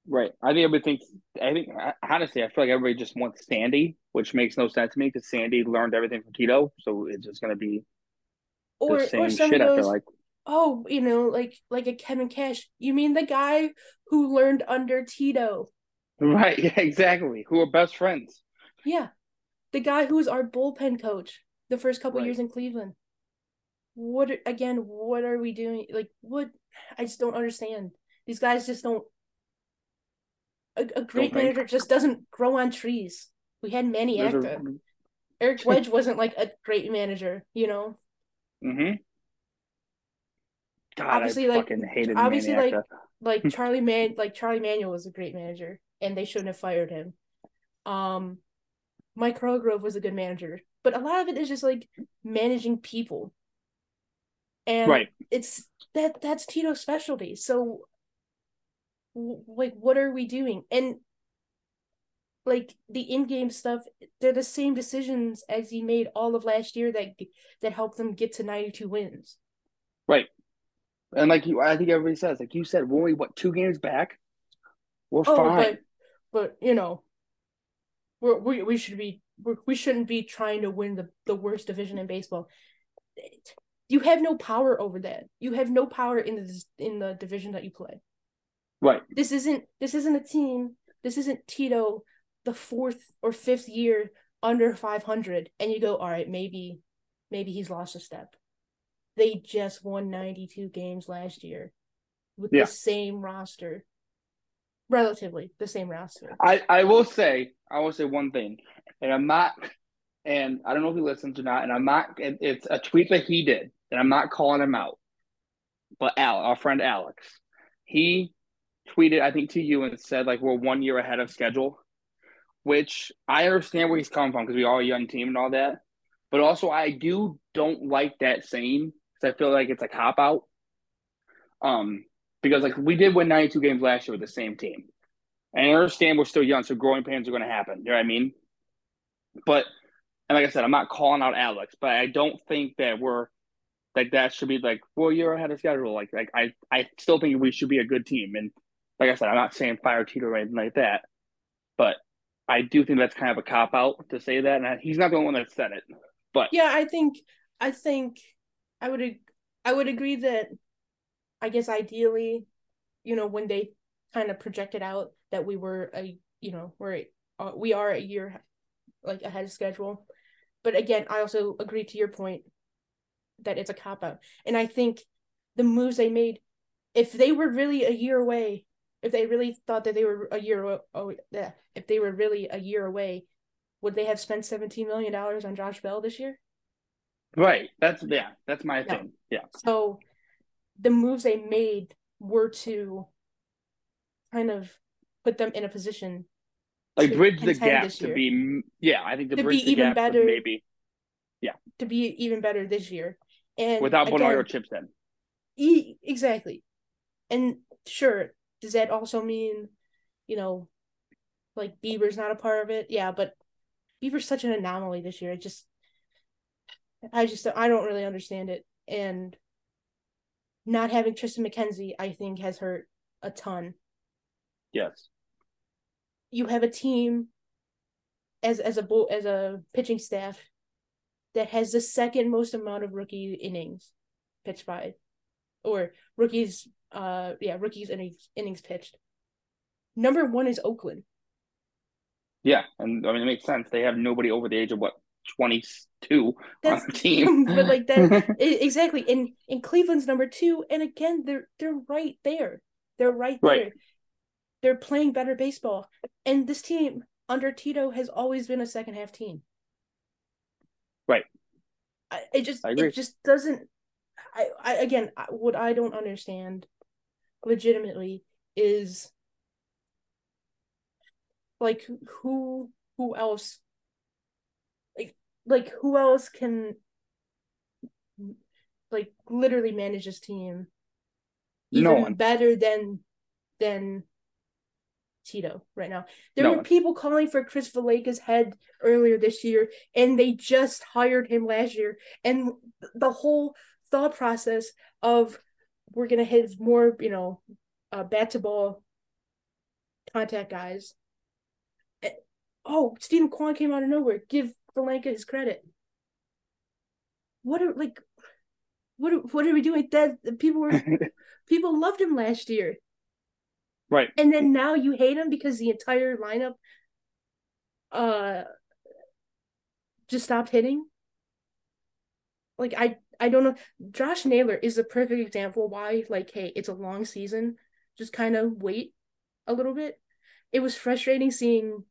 Right. I think everybody thinks. I think honestly, I feel like everybody just wants Sandy, which makes no sense to me because Sandy learned everything from Tito, so it's just going to be or, the same or shit. Goes, I feel like. Oh, you know, like like a Kevin Cash. You mean the guy who learned under Tito? Right. Yeah. Exactly. Who are best friends? Yeah, the guy who was our bullpen coach the first couple right. years in Cleveland. What again? What are we doing? Like, what? I just don't understand. These guys just don't a, a great Don't manager just doesn't grow on trees. We had Manny Acta. A... Eric Wedge wasn't like a great manager, you know. Mm-hmm. God, obviously, I like hated obviously, like like Charlie Man, like Charlie Manuel was a great manager, and they shouldn't have fired him. Um, Mike Hargrove was a good manager, but a lot of it is just like managing people, and right. it's that that's Tito's specialty. So like what are we doing? And like the in-game stuff they're the same decisions as he made all of last year that that helped them get to 92 wins. Right. And like you i think everybody says like you said we're only what two games back? We're oh, fine. but, but you know we're, we we should be we're, we shouldn't be trying to win the, the worst division in baseball you have no power over that you have no power in the in the division that you play Right. This isn't this isn't a team. This isn't Tito the fourth or fifth year under 500 and you go all right maybe maybe he's lost a step they just won 92 games last year with yeah. the same roster relatively the same roster i i will say i will say one thing and i'm not and i don't know if he listens or not and i'm not it's a tweet that he did and i'm not calling him out but al our friend alex he tweeted, I think, to you and said like we're one year ahead of schedule, which I understand where he's coming from because we are a young team and all that. But also, I do don't like that saying because I feel like it's a cop out. Um, because like we did win 92 games last year with the same team, and I understand we're still young, so growing pains are going to happen. You know what I mean? But and like I said, I'm not calling out Alex, but I don't think that we're like that should be like well you're ahead of schedule. Like like I I still think we should be a good team, and like I said, I'm not saying fire Tito or anything like that, but I do think that's kind of a cop out to say that, and he's not the one that said it. But yeah, I think I think I would I would agree that I guess ideally, you know, when they kind of projected out that we were a you know we're uh, we are a year like ahead of schedule, but again, I also agree to your point. That it's a cop out. And I think the moves they made, if they were really a year away, if they really thought that they were a year oh yeah, if they were really a year away, would they have spent seventeen million dollars on Josh Bell this year? Right. That's yeah. That's my no. thing. Yeah. So the moves they made were to kind of put them in a position like bridge the gap to be yeah i think the to bridge be even better maybe yeah to be even better this year and without Bernardo chips in e- exactly. And sure does that also mean you know like Bieber's not a part of it? Yeah but Bieber's such an anomaly this year. I just I just I don't really understand it. And not having Triston McKenzie I think has hurt a ton. Yes. You have a team as as a as a pitching staff that has the second most amount of rookie innings pitched by or rookies uh yeah rookies innings innings pitched number one is oakland yeah and i mean it makes sense they have nobody over the age of what 22 That's, on the team but like that exactly and and cleveland's number two and again they're they're right there they're right, right. there they're playing better baseball. And this team under Tito has always been a second half team. I, it just it just doesn't I, I again what I don't understand legitimately is like who who else like like who else can like literally manage this team even no better than than Tito right now. There no. were people calling for Chris Valaika's head earlier this year, and they just hired him last year. And the whole thought process of we're gonna hit more, you know, uh, bat to ball contact guys. Eh, oh, Steven Kwan came out of nowhere. Give Valaika his credit. What are like? What are, what are we doing? That people were people loved him last year. Right. And then now you hate him because the entire lineup uh just stopped hitting. Like I I don't know. Josh Naylor is a perfect example why like hey, it's a long season. Just kind of wait a little bit. It was frustrating seeing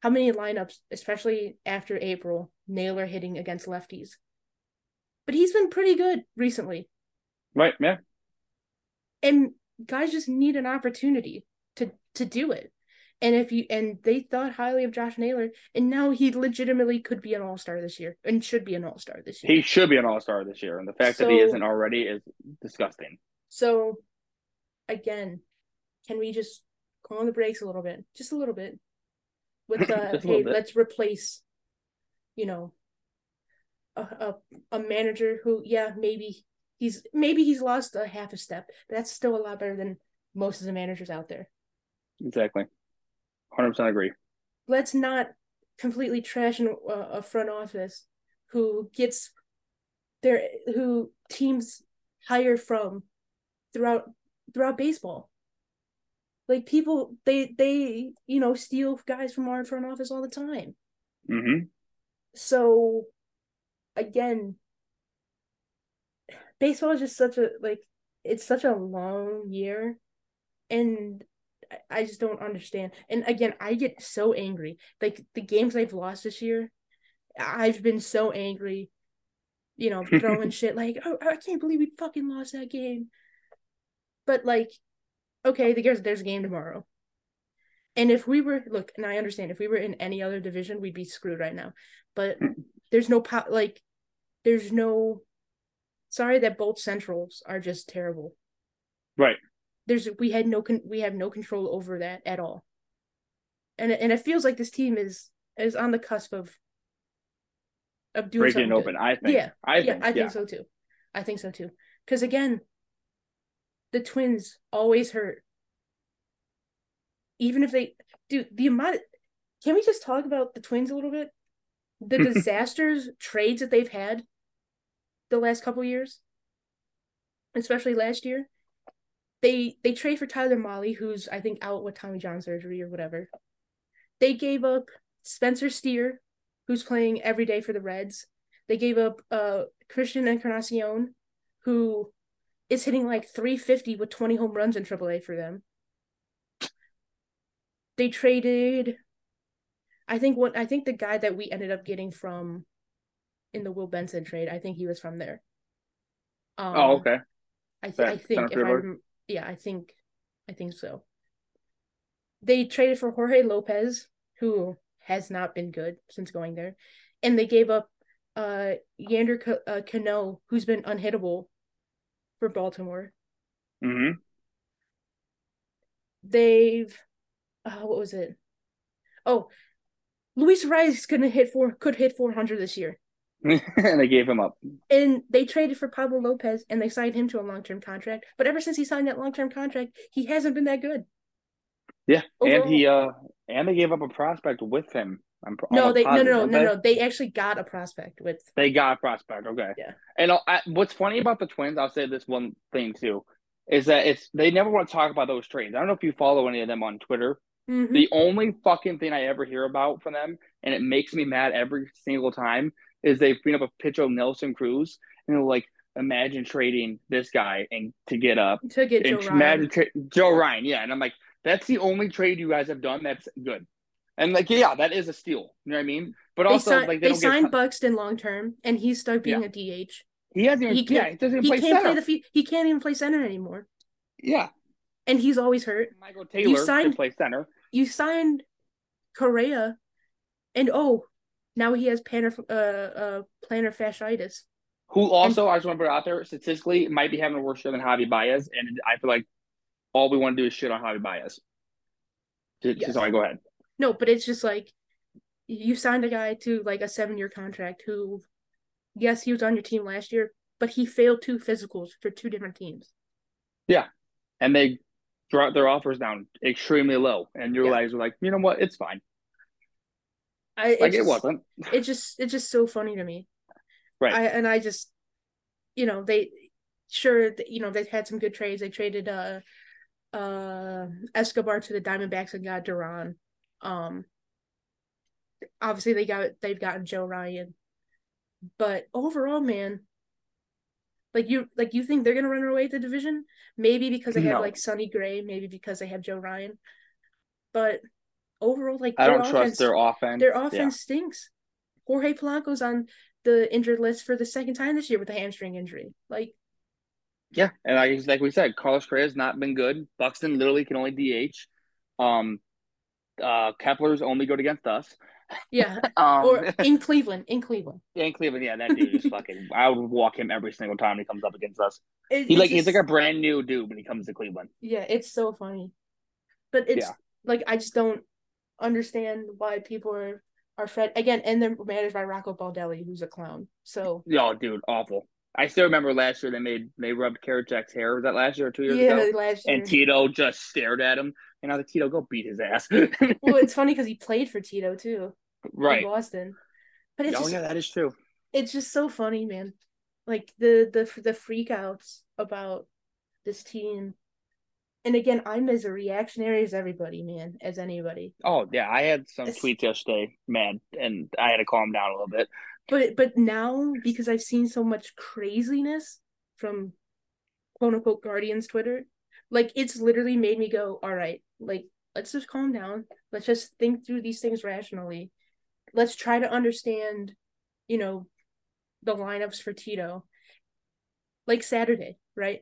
how many lineups, especially after April, Naylor hitting against lefties. But he's been pretty good recently. Right, yeah. And guys just need an opportunity to to do it. And if you and they thought highly of Josh Naylor, and now he legitimately could be an all star this year and should be an all star this year. He should be an all star this year, and the fact so, that he isn't already is disgusting. So, again, can we just call on the brakes a little bit, just a little bit, with uh, the hey, let's replace, you know, a, a a manager who, yeah, maybe he's maybe he's lost a half a step. But that's still a lot better than most of the managers out there. Exactly. 100% agree. Let's not completely trash a, a front office who gets their who teams hire from throughout throughout baseball. Like people they they you know steal guys from our front office all the time. Mhm. So again baseball is just such a like it's such a long year and I just don't understand. And again, I get so angry. Like the games I've lost this year, I've been so angry. You know, throwing shit like, "Oh, I can't believe we fucking lost that game." But like, okay, there's there's a game tomorrow. And if we were look, and I understand if we were in any other division, we'd be screwed right now. But there's no po- like, there's no sorry that both centrals are just terrible. Right. There's we had no con- we have no control over that at all. And and it feels like this team is is on the cusp of of doing breaking something open. Good. I think. Yeah. I yeah, think, I think so too. I think so too. Because again, the twins always hurt. Even if they do the amount. Of, can we just talk about the twins a little bit? The disasters trades that they've had the last couple years, especially last year. They they trade for Tyler Mahle, who's I think out with Tommy John surgery or whatever. They gave up Spencer Steer, who's playing every day for the Reds. They gave up uh Christian Encarnacion, who is hitting like 350 with 20 home runs in AAA for them. They traded I think what I think the guy that we ended up getting from in the Will Benson trade, I think he was from there. Um, oh, okay. I, th- I think if I yeah, I think I think so. They traded for Jorge Lopez, who has not been good since going there, and they gave up uh Yander K- uh, Cano, who's been unhittable for Baltimore. Mm-hmm. They've uh, what was it? Oh, Luis Arraez gonna hit four could hit four hundred this year. And they gave him up. And they traded for Pablo Lopez and they signed him to a long term contract. But ever since he signed that long term contract, he hasn't been that good. Yeah, Overall. and he uh and they gave up a prospect with him. I'm no, they positive, no no no no no. They actually got a prospect with. They got a prospect. Okay. Yeah. And uh, what's funny about the Twins, I'll say this one thing too, is that it's they never want to talk about those trades. I don't know if you follow any of them on Twitter. Mm-hmm. The only fucking thing I ever hear about from them, and it makes me mad every single time, is they bring up a picture of Nelson Cruz and they're like, imagine trading this guy and to get up to get Joe Ryan. Tra- Joe Ryan, yeah. And I'm like, that's the only trade you guys have done that's good. And like, yeah, that is a steal. You know what I mean? But they also, like, they, they signed. Buxton long term, and he's stuck being yeah. a DH. He hasn't even. He yeah, he doesn't he play can't center. play the. He can't even play center anymore. Yeah. And he's always hurt. Michael Taylor you signed, can play center. You signed Correa, and oh, now he has plantar uh, uh plantar fasciitis. Who also, and, I just want to put out there, statistically might be having a worse year than Javi Baez, and I feel like all we want to do is shit on Javi Baez. Yes. Sorry, go ahead. No, but it's just like you signed a guy to like a seven year contract who, yes, he was on your team last year, but he failed two physicals for two different teams. Yeah, and they brought their offers down extremely low, and your yeah. guys were like, you know what, it's fine. I like just, it wasn't. It just it's just so funny to me. Right. I and I just you know, they sure you know, they had some good trades. They traded uh uh Escobar to the Diamondbacks and got Duran. Um obviously they got they've gotten Joe Ryan. But overall, man, like you like you think they're gonna run away with the division? Maybe because they have like Sonny Gray, maybe because they have Joe Ryan. But overall, like I don't offense, trust their offense. Their offense yeah. stinks. Jorge Polanco's on the injured list for the second time this year with a hamstring injury. Like, yeah, and like like we said, Carlos Correa has not been good. Buxton literally can only DH. Um, uh, Kepler's only good against us. Yeah, um, or in Cleveland, in Cleveland. Yeah, in Cleveland, yeah, that dude is fucking. I would walk him every single time he comes up against us. It, he like just, he's like a brand new dude when he comes to Cleveland. Yeah, it's so funny, but it's yeah. like I just don't understand why people are are fed again, and they're managed by Rocco Baldelli, who's a clown. So yo, dude, awful. I still remember last year they made they rubbed Karinchak's hair. Was that last year or two years yeah, ago? last year. And Tito just stared at him, and I was like, Tito, go beat his ass. well, it's funny because he played for Tito too, right? In Boston, but it's oh just, yeah, that is true. It's just so funny, man. Like the the the freakouts about this team and again, I'm as a reactionary as everybody, man, as anybody. Oh yeah, I had some it's, tweets yesterday, man, and I had to calm down a little bit. But but now because I've seen so much craziness from quote unquote Guardians Twitter, like it's literally made me go, all right, like let's just calm down. Let's just think through these things rationally. Let's try to understand, you know, the lineups for Tito. Like Saturday, right?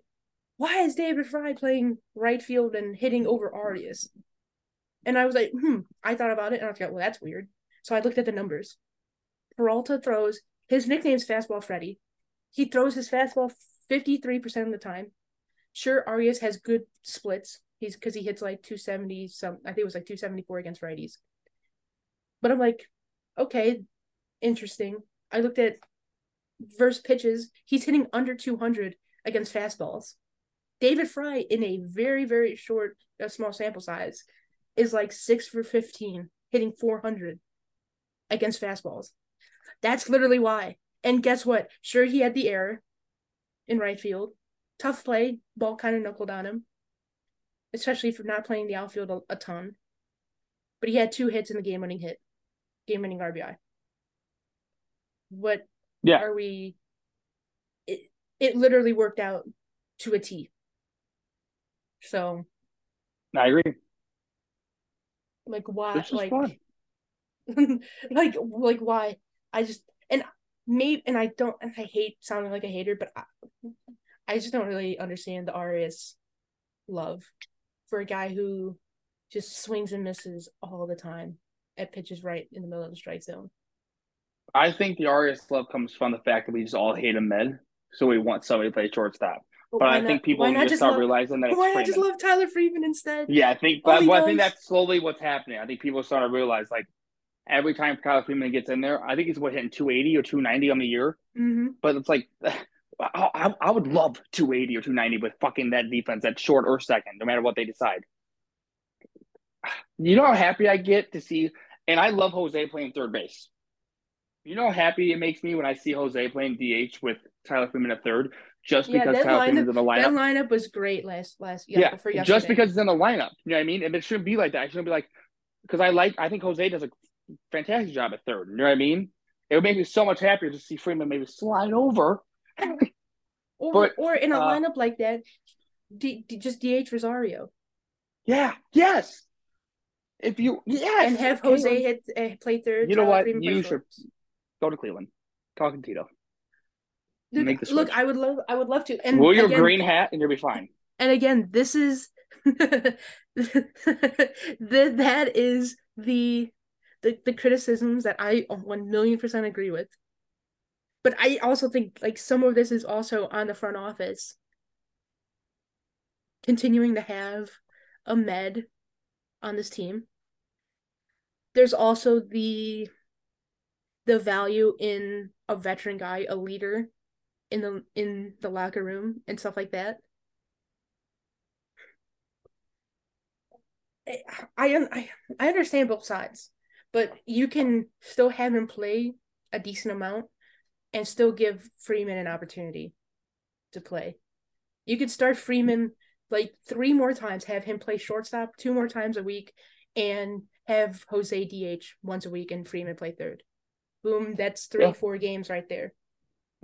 Why is David Fry playing right field and hitting over Arias? And I was like, hmm, I thought about it and I thought, well, that's weird. So I looked at the numbers. Peralta throws, his nickname's Fastball Freddy. He throws his fastball 53% of the time. Sure, Arias has good splits. He's because he hits like 270, some I think it was like 274 against righties. But I'm like, okay, interesting. I looked at verse pitches. He's hitting under 200 against fastballs. David Fry in a very very short a small sample size is like 6 for 15 hitting 400 against fastballs. That's literally why. And guess what? Sure he had the error in right field. Tough play, ball kind of knuckled on him. Especially for not playing the outfield a, a ton. But he had two hits in the game winning hit. Game winning RBI. What Yeah. Are we? It it literally worked out to a T. So. I agree. Like why? Like, like like why? I just and maybe and I don't and I hate sounding like a hater, but I, I just don't really understand the Arias love for a guy who just swings and misses all the time at pitches right in the middle of the strike zone. I think the Arias love comes from the fact that we just all hate Amed, so we want somebody to play shortstop. But, I not, think people need to start love, realizing that. It's why not just love Tyler Freeman instead? Yeah, I think, but well, I think that's slowly what's happening. I think people start to realize like every time Tyler Freeman gets in there, I think he's what hitting 280 or 290 on the year. Mm-hmm. But it's like, I, I, I, would love 280 or 290 with fucking that defense at short or second, no matter what they decide. You know how happy I get to see, and I love Jose playing third base. You know how happy it makes me when I see Jose playing DH with Tyler Freeman at third, just yeah, because Tyler lineup, in the lineup. That lineup was great last last yeah, yeah just because it's in the lineup. You know what I mean? And it shouldn't be like that. It shouldn't be like because I like I think Jose does a fantastic job at third. You know what I mean? It would make me so much happier to see Freeman maybe slide over. or but, or in a uh, lineup like that, D, D, just DH Rosario. Yeah. Yes. If you yes, and have Jose hit uh, play third. You know what? You should go to Cleveland. Talking Tito. Dude, Make the look, I would love, I would love to. And wear your green hat, and you'll be fine. And again, this is the that is the the, the criticisms that I 1 million percent agree with. But I also think like some of this is also on the front office continuing to have Amed on this team. There's also the the value in a veteran guy, a leader in the in the locker room and stuff like that. I I I understand both sides but you can still have him play a decent amount and still give Freeman an opportunity to play. You could start Freeman like three more times, have him play shortstop two more times a week, and have Jose DH once a week and Freeman play third. Boom, that's three, yeah. four games right there.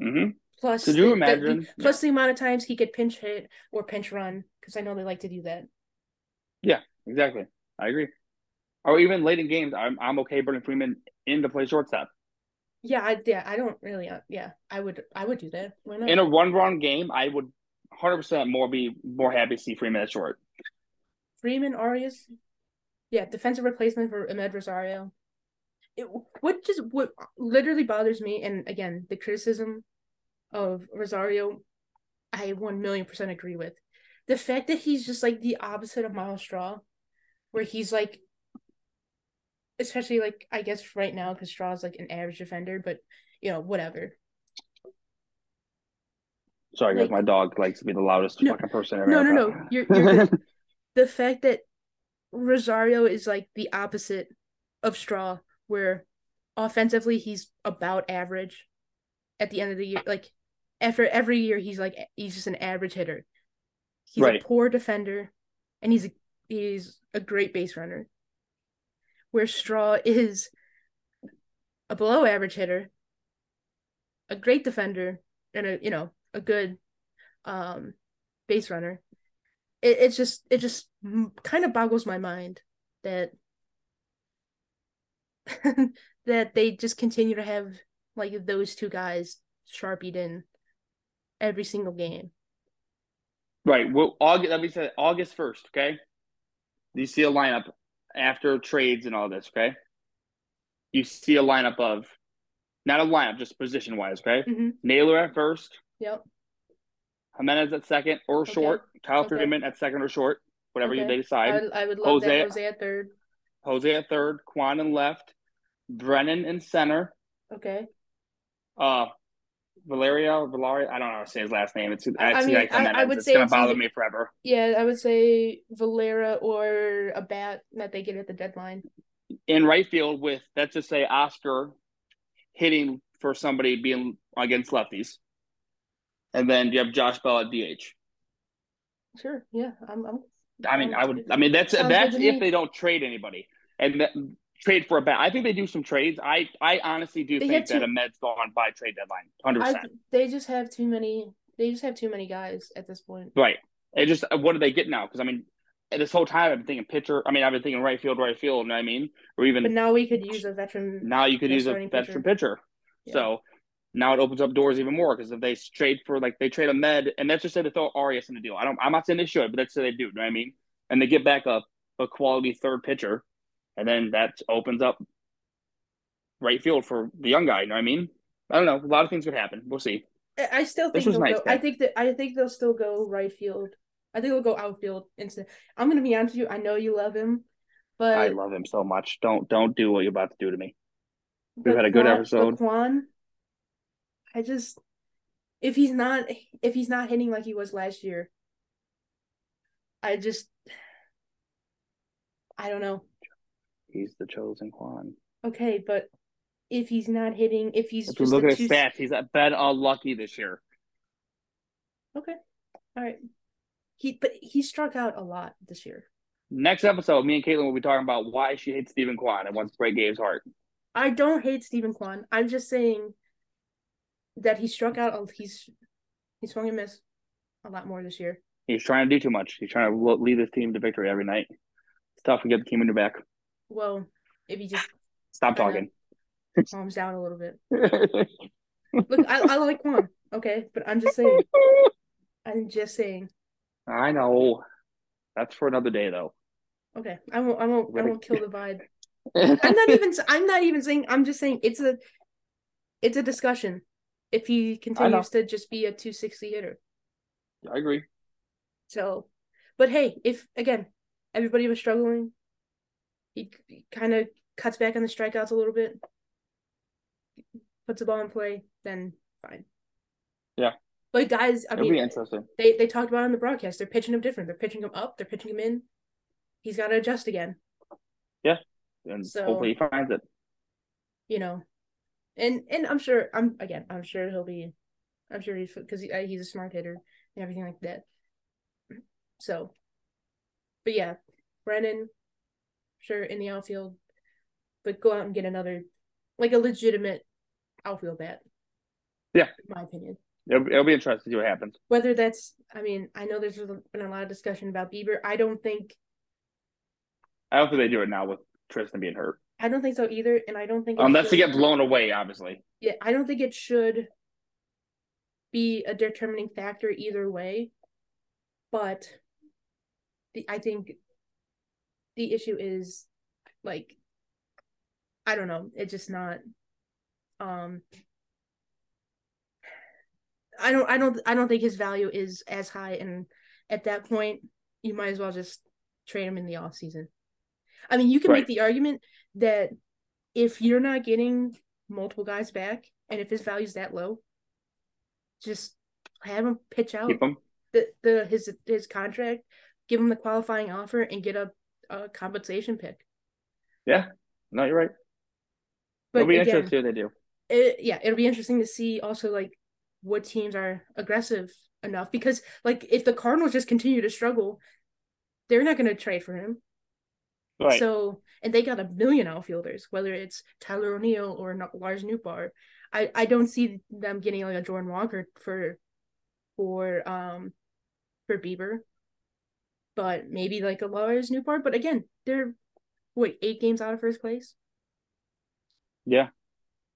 Mm-hmm. Plus, could you the, imagine? The, plus the amount of times he could pinch hit or pinch run, because I know they like to do that. Yeah, exactly. I agree or even late in games, I'm I'm okay bringing Freeman in to play shortstop. Yeah, I yeah, I don't really uh, yeah, I would I would do that. Why not? In a one run game, I would hundred percent more be more happy to see Freeman at short. Freeman Arias, yeah, defensive replacement for Amed Rosario. It, what just what literally bothers me, and again, the criticism of Rosario, I one million percent agree with. The fact that he's just like the opposite of Myles Straw, where he's like especially like I guess right now because Straw's like an average defender, but you know whatever. Sorry, like, guys, my dog likes to be the loudest no, fucking person ever. No, no, no. You're, you're the fact that Rosario is like the opposite of Straw, where offensively he's about average. At the end of the year, like after every year, he's like he's just an average hitter. He's right. a poor defender, and he's a, he's a great base runner where Straw is a below average hitter, a great defender, and a you know a good um, base runner. It it's just it just kind of boggles my mind that that they just continue to have like those two guys sharpied in every single game. Right. Well, August. Let me say August first. Okay. You see a lineup after trades and all this, okay? You see a lineup of not a lineup, just position wise, okay? Mm-hmm. Naylor at first. Yep. Giménez at second or okay. short. Kyle okay. Freeman at second or short, whatever okay. they decide. I would, I would love Jose, that. Jose at third. Jose at third. Kwan in left. Brennan in center. Okay. Uh, Valeria. I don't know how to say his last name. It's, it's I mean, I, I, would it's say gonna bother me forever. Yeah, I would say Valera or a bat that they get at the deadline. In right field with let's just say Oscar hitting for somebody being against lefties. And then you have Josh Bell at DH. Sure. Yeah. I'm, I'm I mean, I would. I mean, that's that's if they don't trade anybody, and that, trade for a bat. I think they do some trades. I I honestly do They think that a Mets gone by trade deadline, Hundred percent. they just have too many. They just have too many guys at this point. Right. It just uh, what do they get now? Because I mean, this whole time I've been thinking pitcher. I mean, I've been thinking right field, right field. You know what I mean? Or even But now we could use a veteran. now you could use a veteran pitcher. Yeah. So now it opens up doors even more because if they trade for like they trade Amed and let's just say they throw Arias in the deal. I don't. I'm not saying they should, but let's say they do. You know what I mean? And they get back a a quality third pitcher, and then that opens up right field for the young guy. You know what I mean? I don't know. A lot of things could happen. We'll see. I- still think nice, go. I think that I think they'll still go right field. I think they'll go outfield instead. I'm gonna be honest with you. I know you love him, but I love him so much. Don't don't do what you're about to do to me. but had a good Kwan- episode. Kwan, I just if he's not if he's not hitting like he was last year, I just I don't know. He's the chosen Kwan. Okay, but if he's not hitting, if he's If just look at his two- stats, he's been unlucky this year. Okay, all right. He but he struck out a lot this year. Next episode, me and Caitlin will be talking about why she hates Steven Kwan and wants to break Gabe's heart. I don't hate Steven Kwan. I'm just saying that he struck out. a- He's he swung and missed a lot more this year. He's trying to do too much. He's trying to lead his team to victory every night. It's tough to get the team in your back. Well, if you just Stop know. talking. calms down a little bit. Look, I, I like Kwan, okay, but I'm just saying. I'm just saying. I know. That's for another day, though. Okay, I won't. I won't. I won't kill the vibe. I'm not even. I'm not even saying. I'm just saying it's a. It's a discussion. If he continues to just be a 260 hitter, I agree. so, but hey, if again everybody was struggling, he, he kind of cuts back on the strikeouts a little bit, puts the ball in play, then fine. Yeah. But guys, I It'll mean, be interesting. they they talked about it on the broadcast. They're pitching him different. They're pitching him up. They're pitching him in. He's got to adjust again. Yeah, and So- hopefully he finds it. You know, and and I'm sure I'm again. I'm sure he'll be. I'm sure he's because he, uh, he's a smart hitter and everything like that. So, but yeah, Brennan, sure in the outfield, but go out and get another, like a legitimate outfield bat. Yeah. my opinion. It'll, it'll be interesting to see what happens. Whether that's, I mean, I know there's been a lot of discussion about Bieber. I don't think I don't think they do it now with Tristan being hurt. I don't think so either, and I don't think Unless they should- get blown away, obviously. Yeah, I don't think it should be a determining factor either way. But the I think the issue is like I don't know, it's just not um I don't I don't I don't think his value is as high and at that point you might as well just trade him in the off season. I mean, you can Right. make the argument that if you're not getting multiple guys back and if his value's that low, just have him pitch out the, the his his contract, give him the qualifying offer and get a, a compensation pick. Yeah, no, you're right. But It'll be again, interesting to see what they do. it, yeah, it'll be interesting to see also like what teams are aggressive enough because like if the Cardinals just continue to struggle, they're not going to trade for him. Right. So and they got a million outfielders, whether it's Tyler O'Neill or Lars Nootbaar. I I don't see them getting like a Jordan Walker for for um for Bieber, but maybe like a Lars Nootbaar. But again, they're wait eight games out of first place yeah.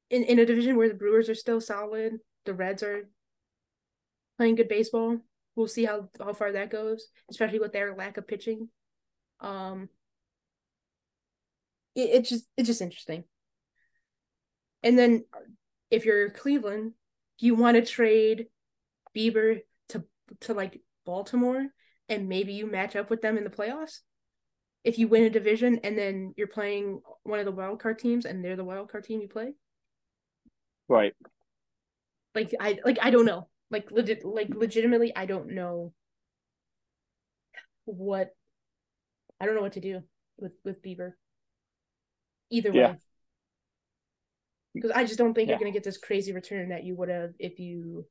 in in a division where the Brewers are still solid, the Reds are playing good baseball. We'll see how how far that goes, especially with their lack of pitching. Um, it, it's just it's just interesting. And then if you're Cleveland, do you want to trade Bieber to to like Baltimore and maybe you match up with them in the playoffs? If you win a division and then you're playing one of the wild card teams and they're the wild card team you play? Right. like I like I don't know. Like legit like legitimately I don't know what I don't know what to do with with Bieber. Either Yeah. way. Because I just don't think Yeah. you're gonna get this crazy return that you would have if you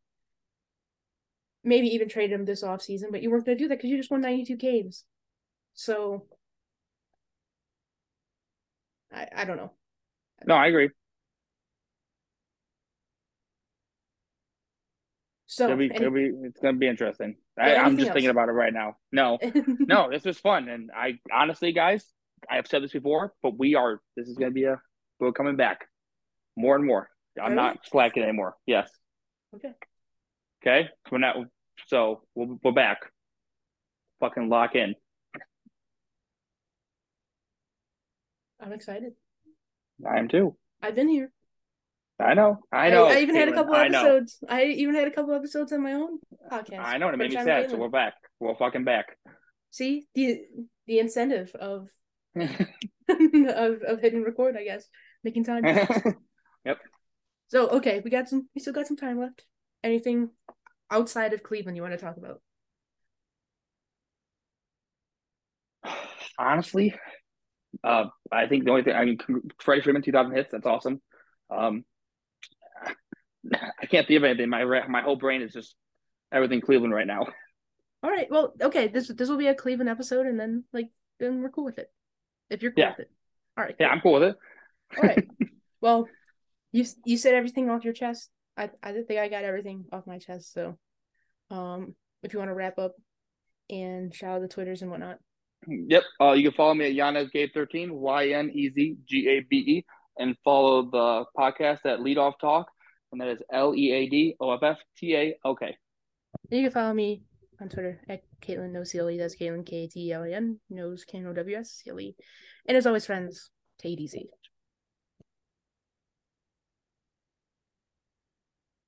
maybe even traded him this off season, but you weren't gonna do that because you just won 92 games. So I, I don't know. No, I agree. So It'll be, any- it'll be, it's gonna be interesting. I, I'm anything just thinking about it right now. No, no, this was fun, and I honestly, guys, I have said this before, but we are. This is gonna be a we're coming back more and more. I'm Are not slacking anymore. Yes. okay. Okay. We're not. So we're, we're back. Fucking lock in. I'm excited. I am too. I've been here. I know. I know. I, even had a couple I know. episodes. I even had a couple episodes on my own podcast. I know. and It made me sad. So we're back. We're fucking back. See the the incentive of of of hitting record. I guess making time. Yep. So okay, we got some. We still got some time left. Anything outside of Cleveland you want to talk about? Honestly, uh, I think the only thing I mean, Freddie Freeman, two thousand hits. That's awesome. Um, I can't think of anything. My my whole brain is just everything Cleveland right now. All right. Well, okay. This this will be a Cleveland episode, and then like then we're cool with it. If you're cool Yeah. with it. All right. Yeah, cool. I'm cool with it. All right. Well, you you said everything off your chest. I I think I got everything off my chest. So, um, if you want to wrap up and shout out the twitters and whatnot. Yep. Uh, you can follow me at Yanez Gabe thirteen Y N E Z G A B E, and follow the podcast at Lead Off Talk, and that is L E A D O F F T A L K. You can follow me on Twitter at Katelan No C L E. That's Katelan K A T E L A N. Knows K N O W S C L E. And as always, friends, take it easy.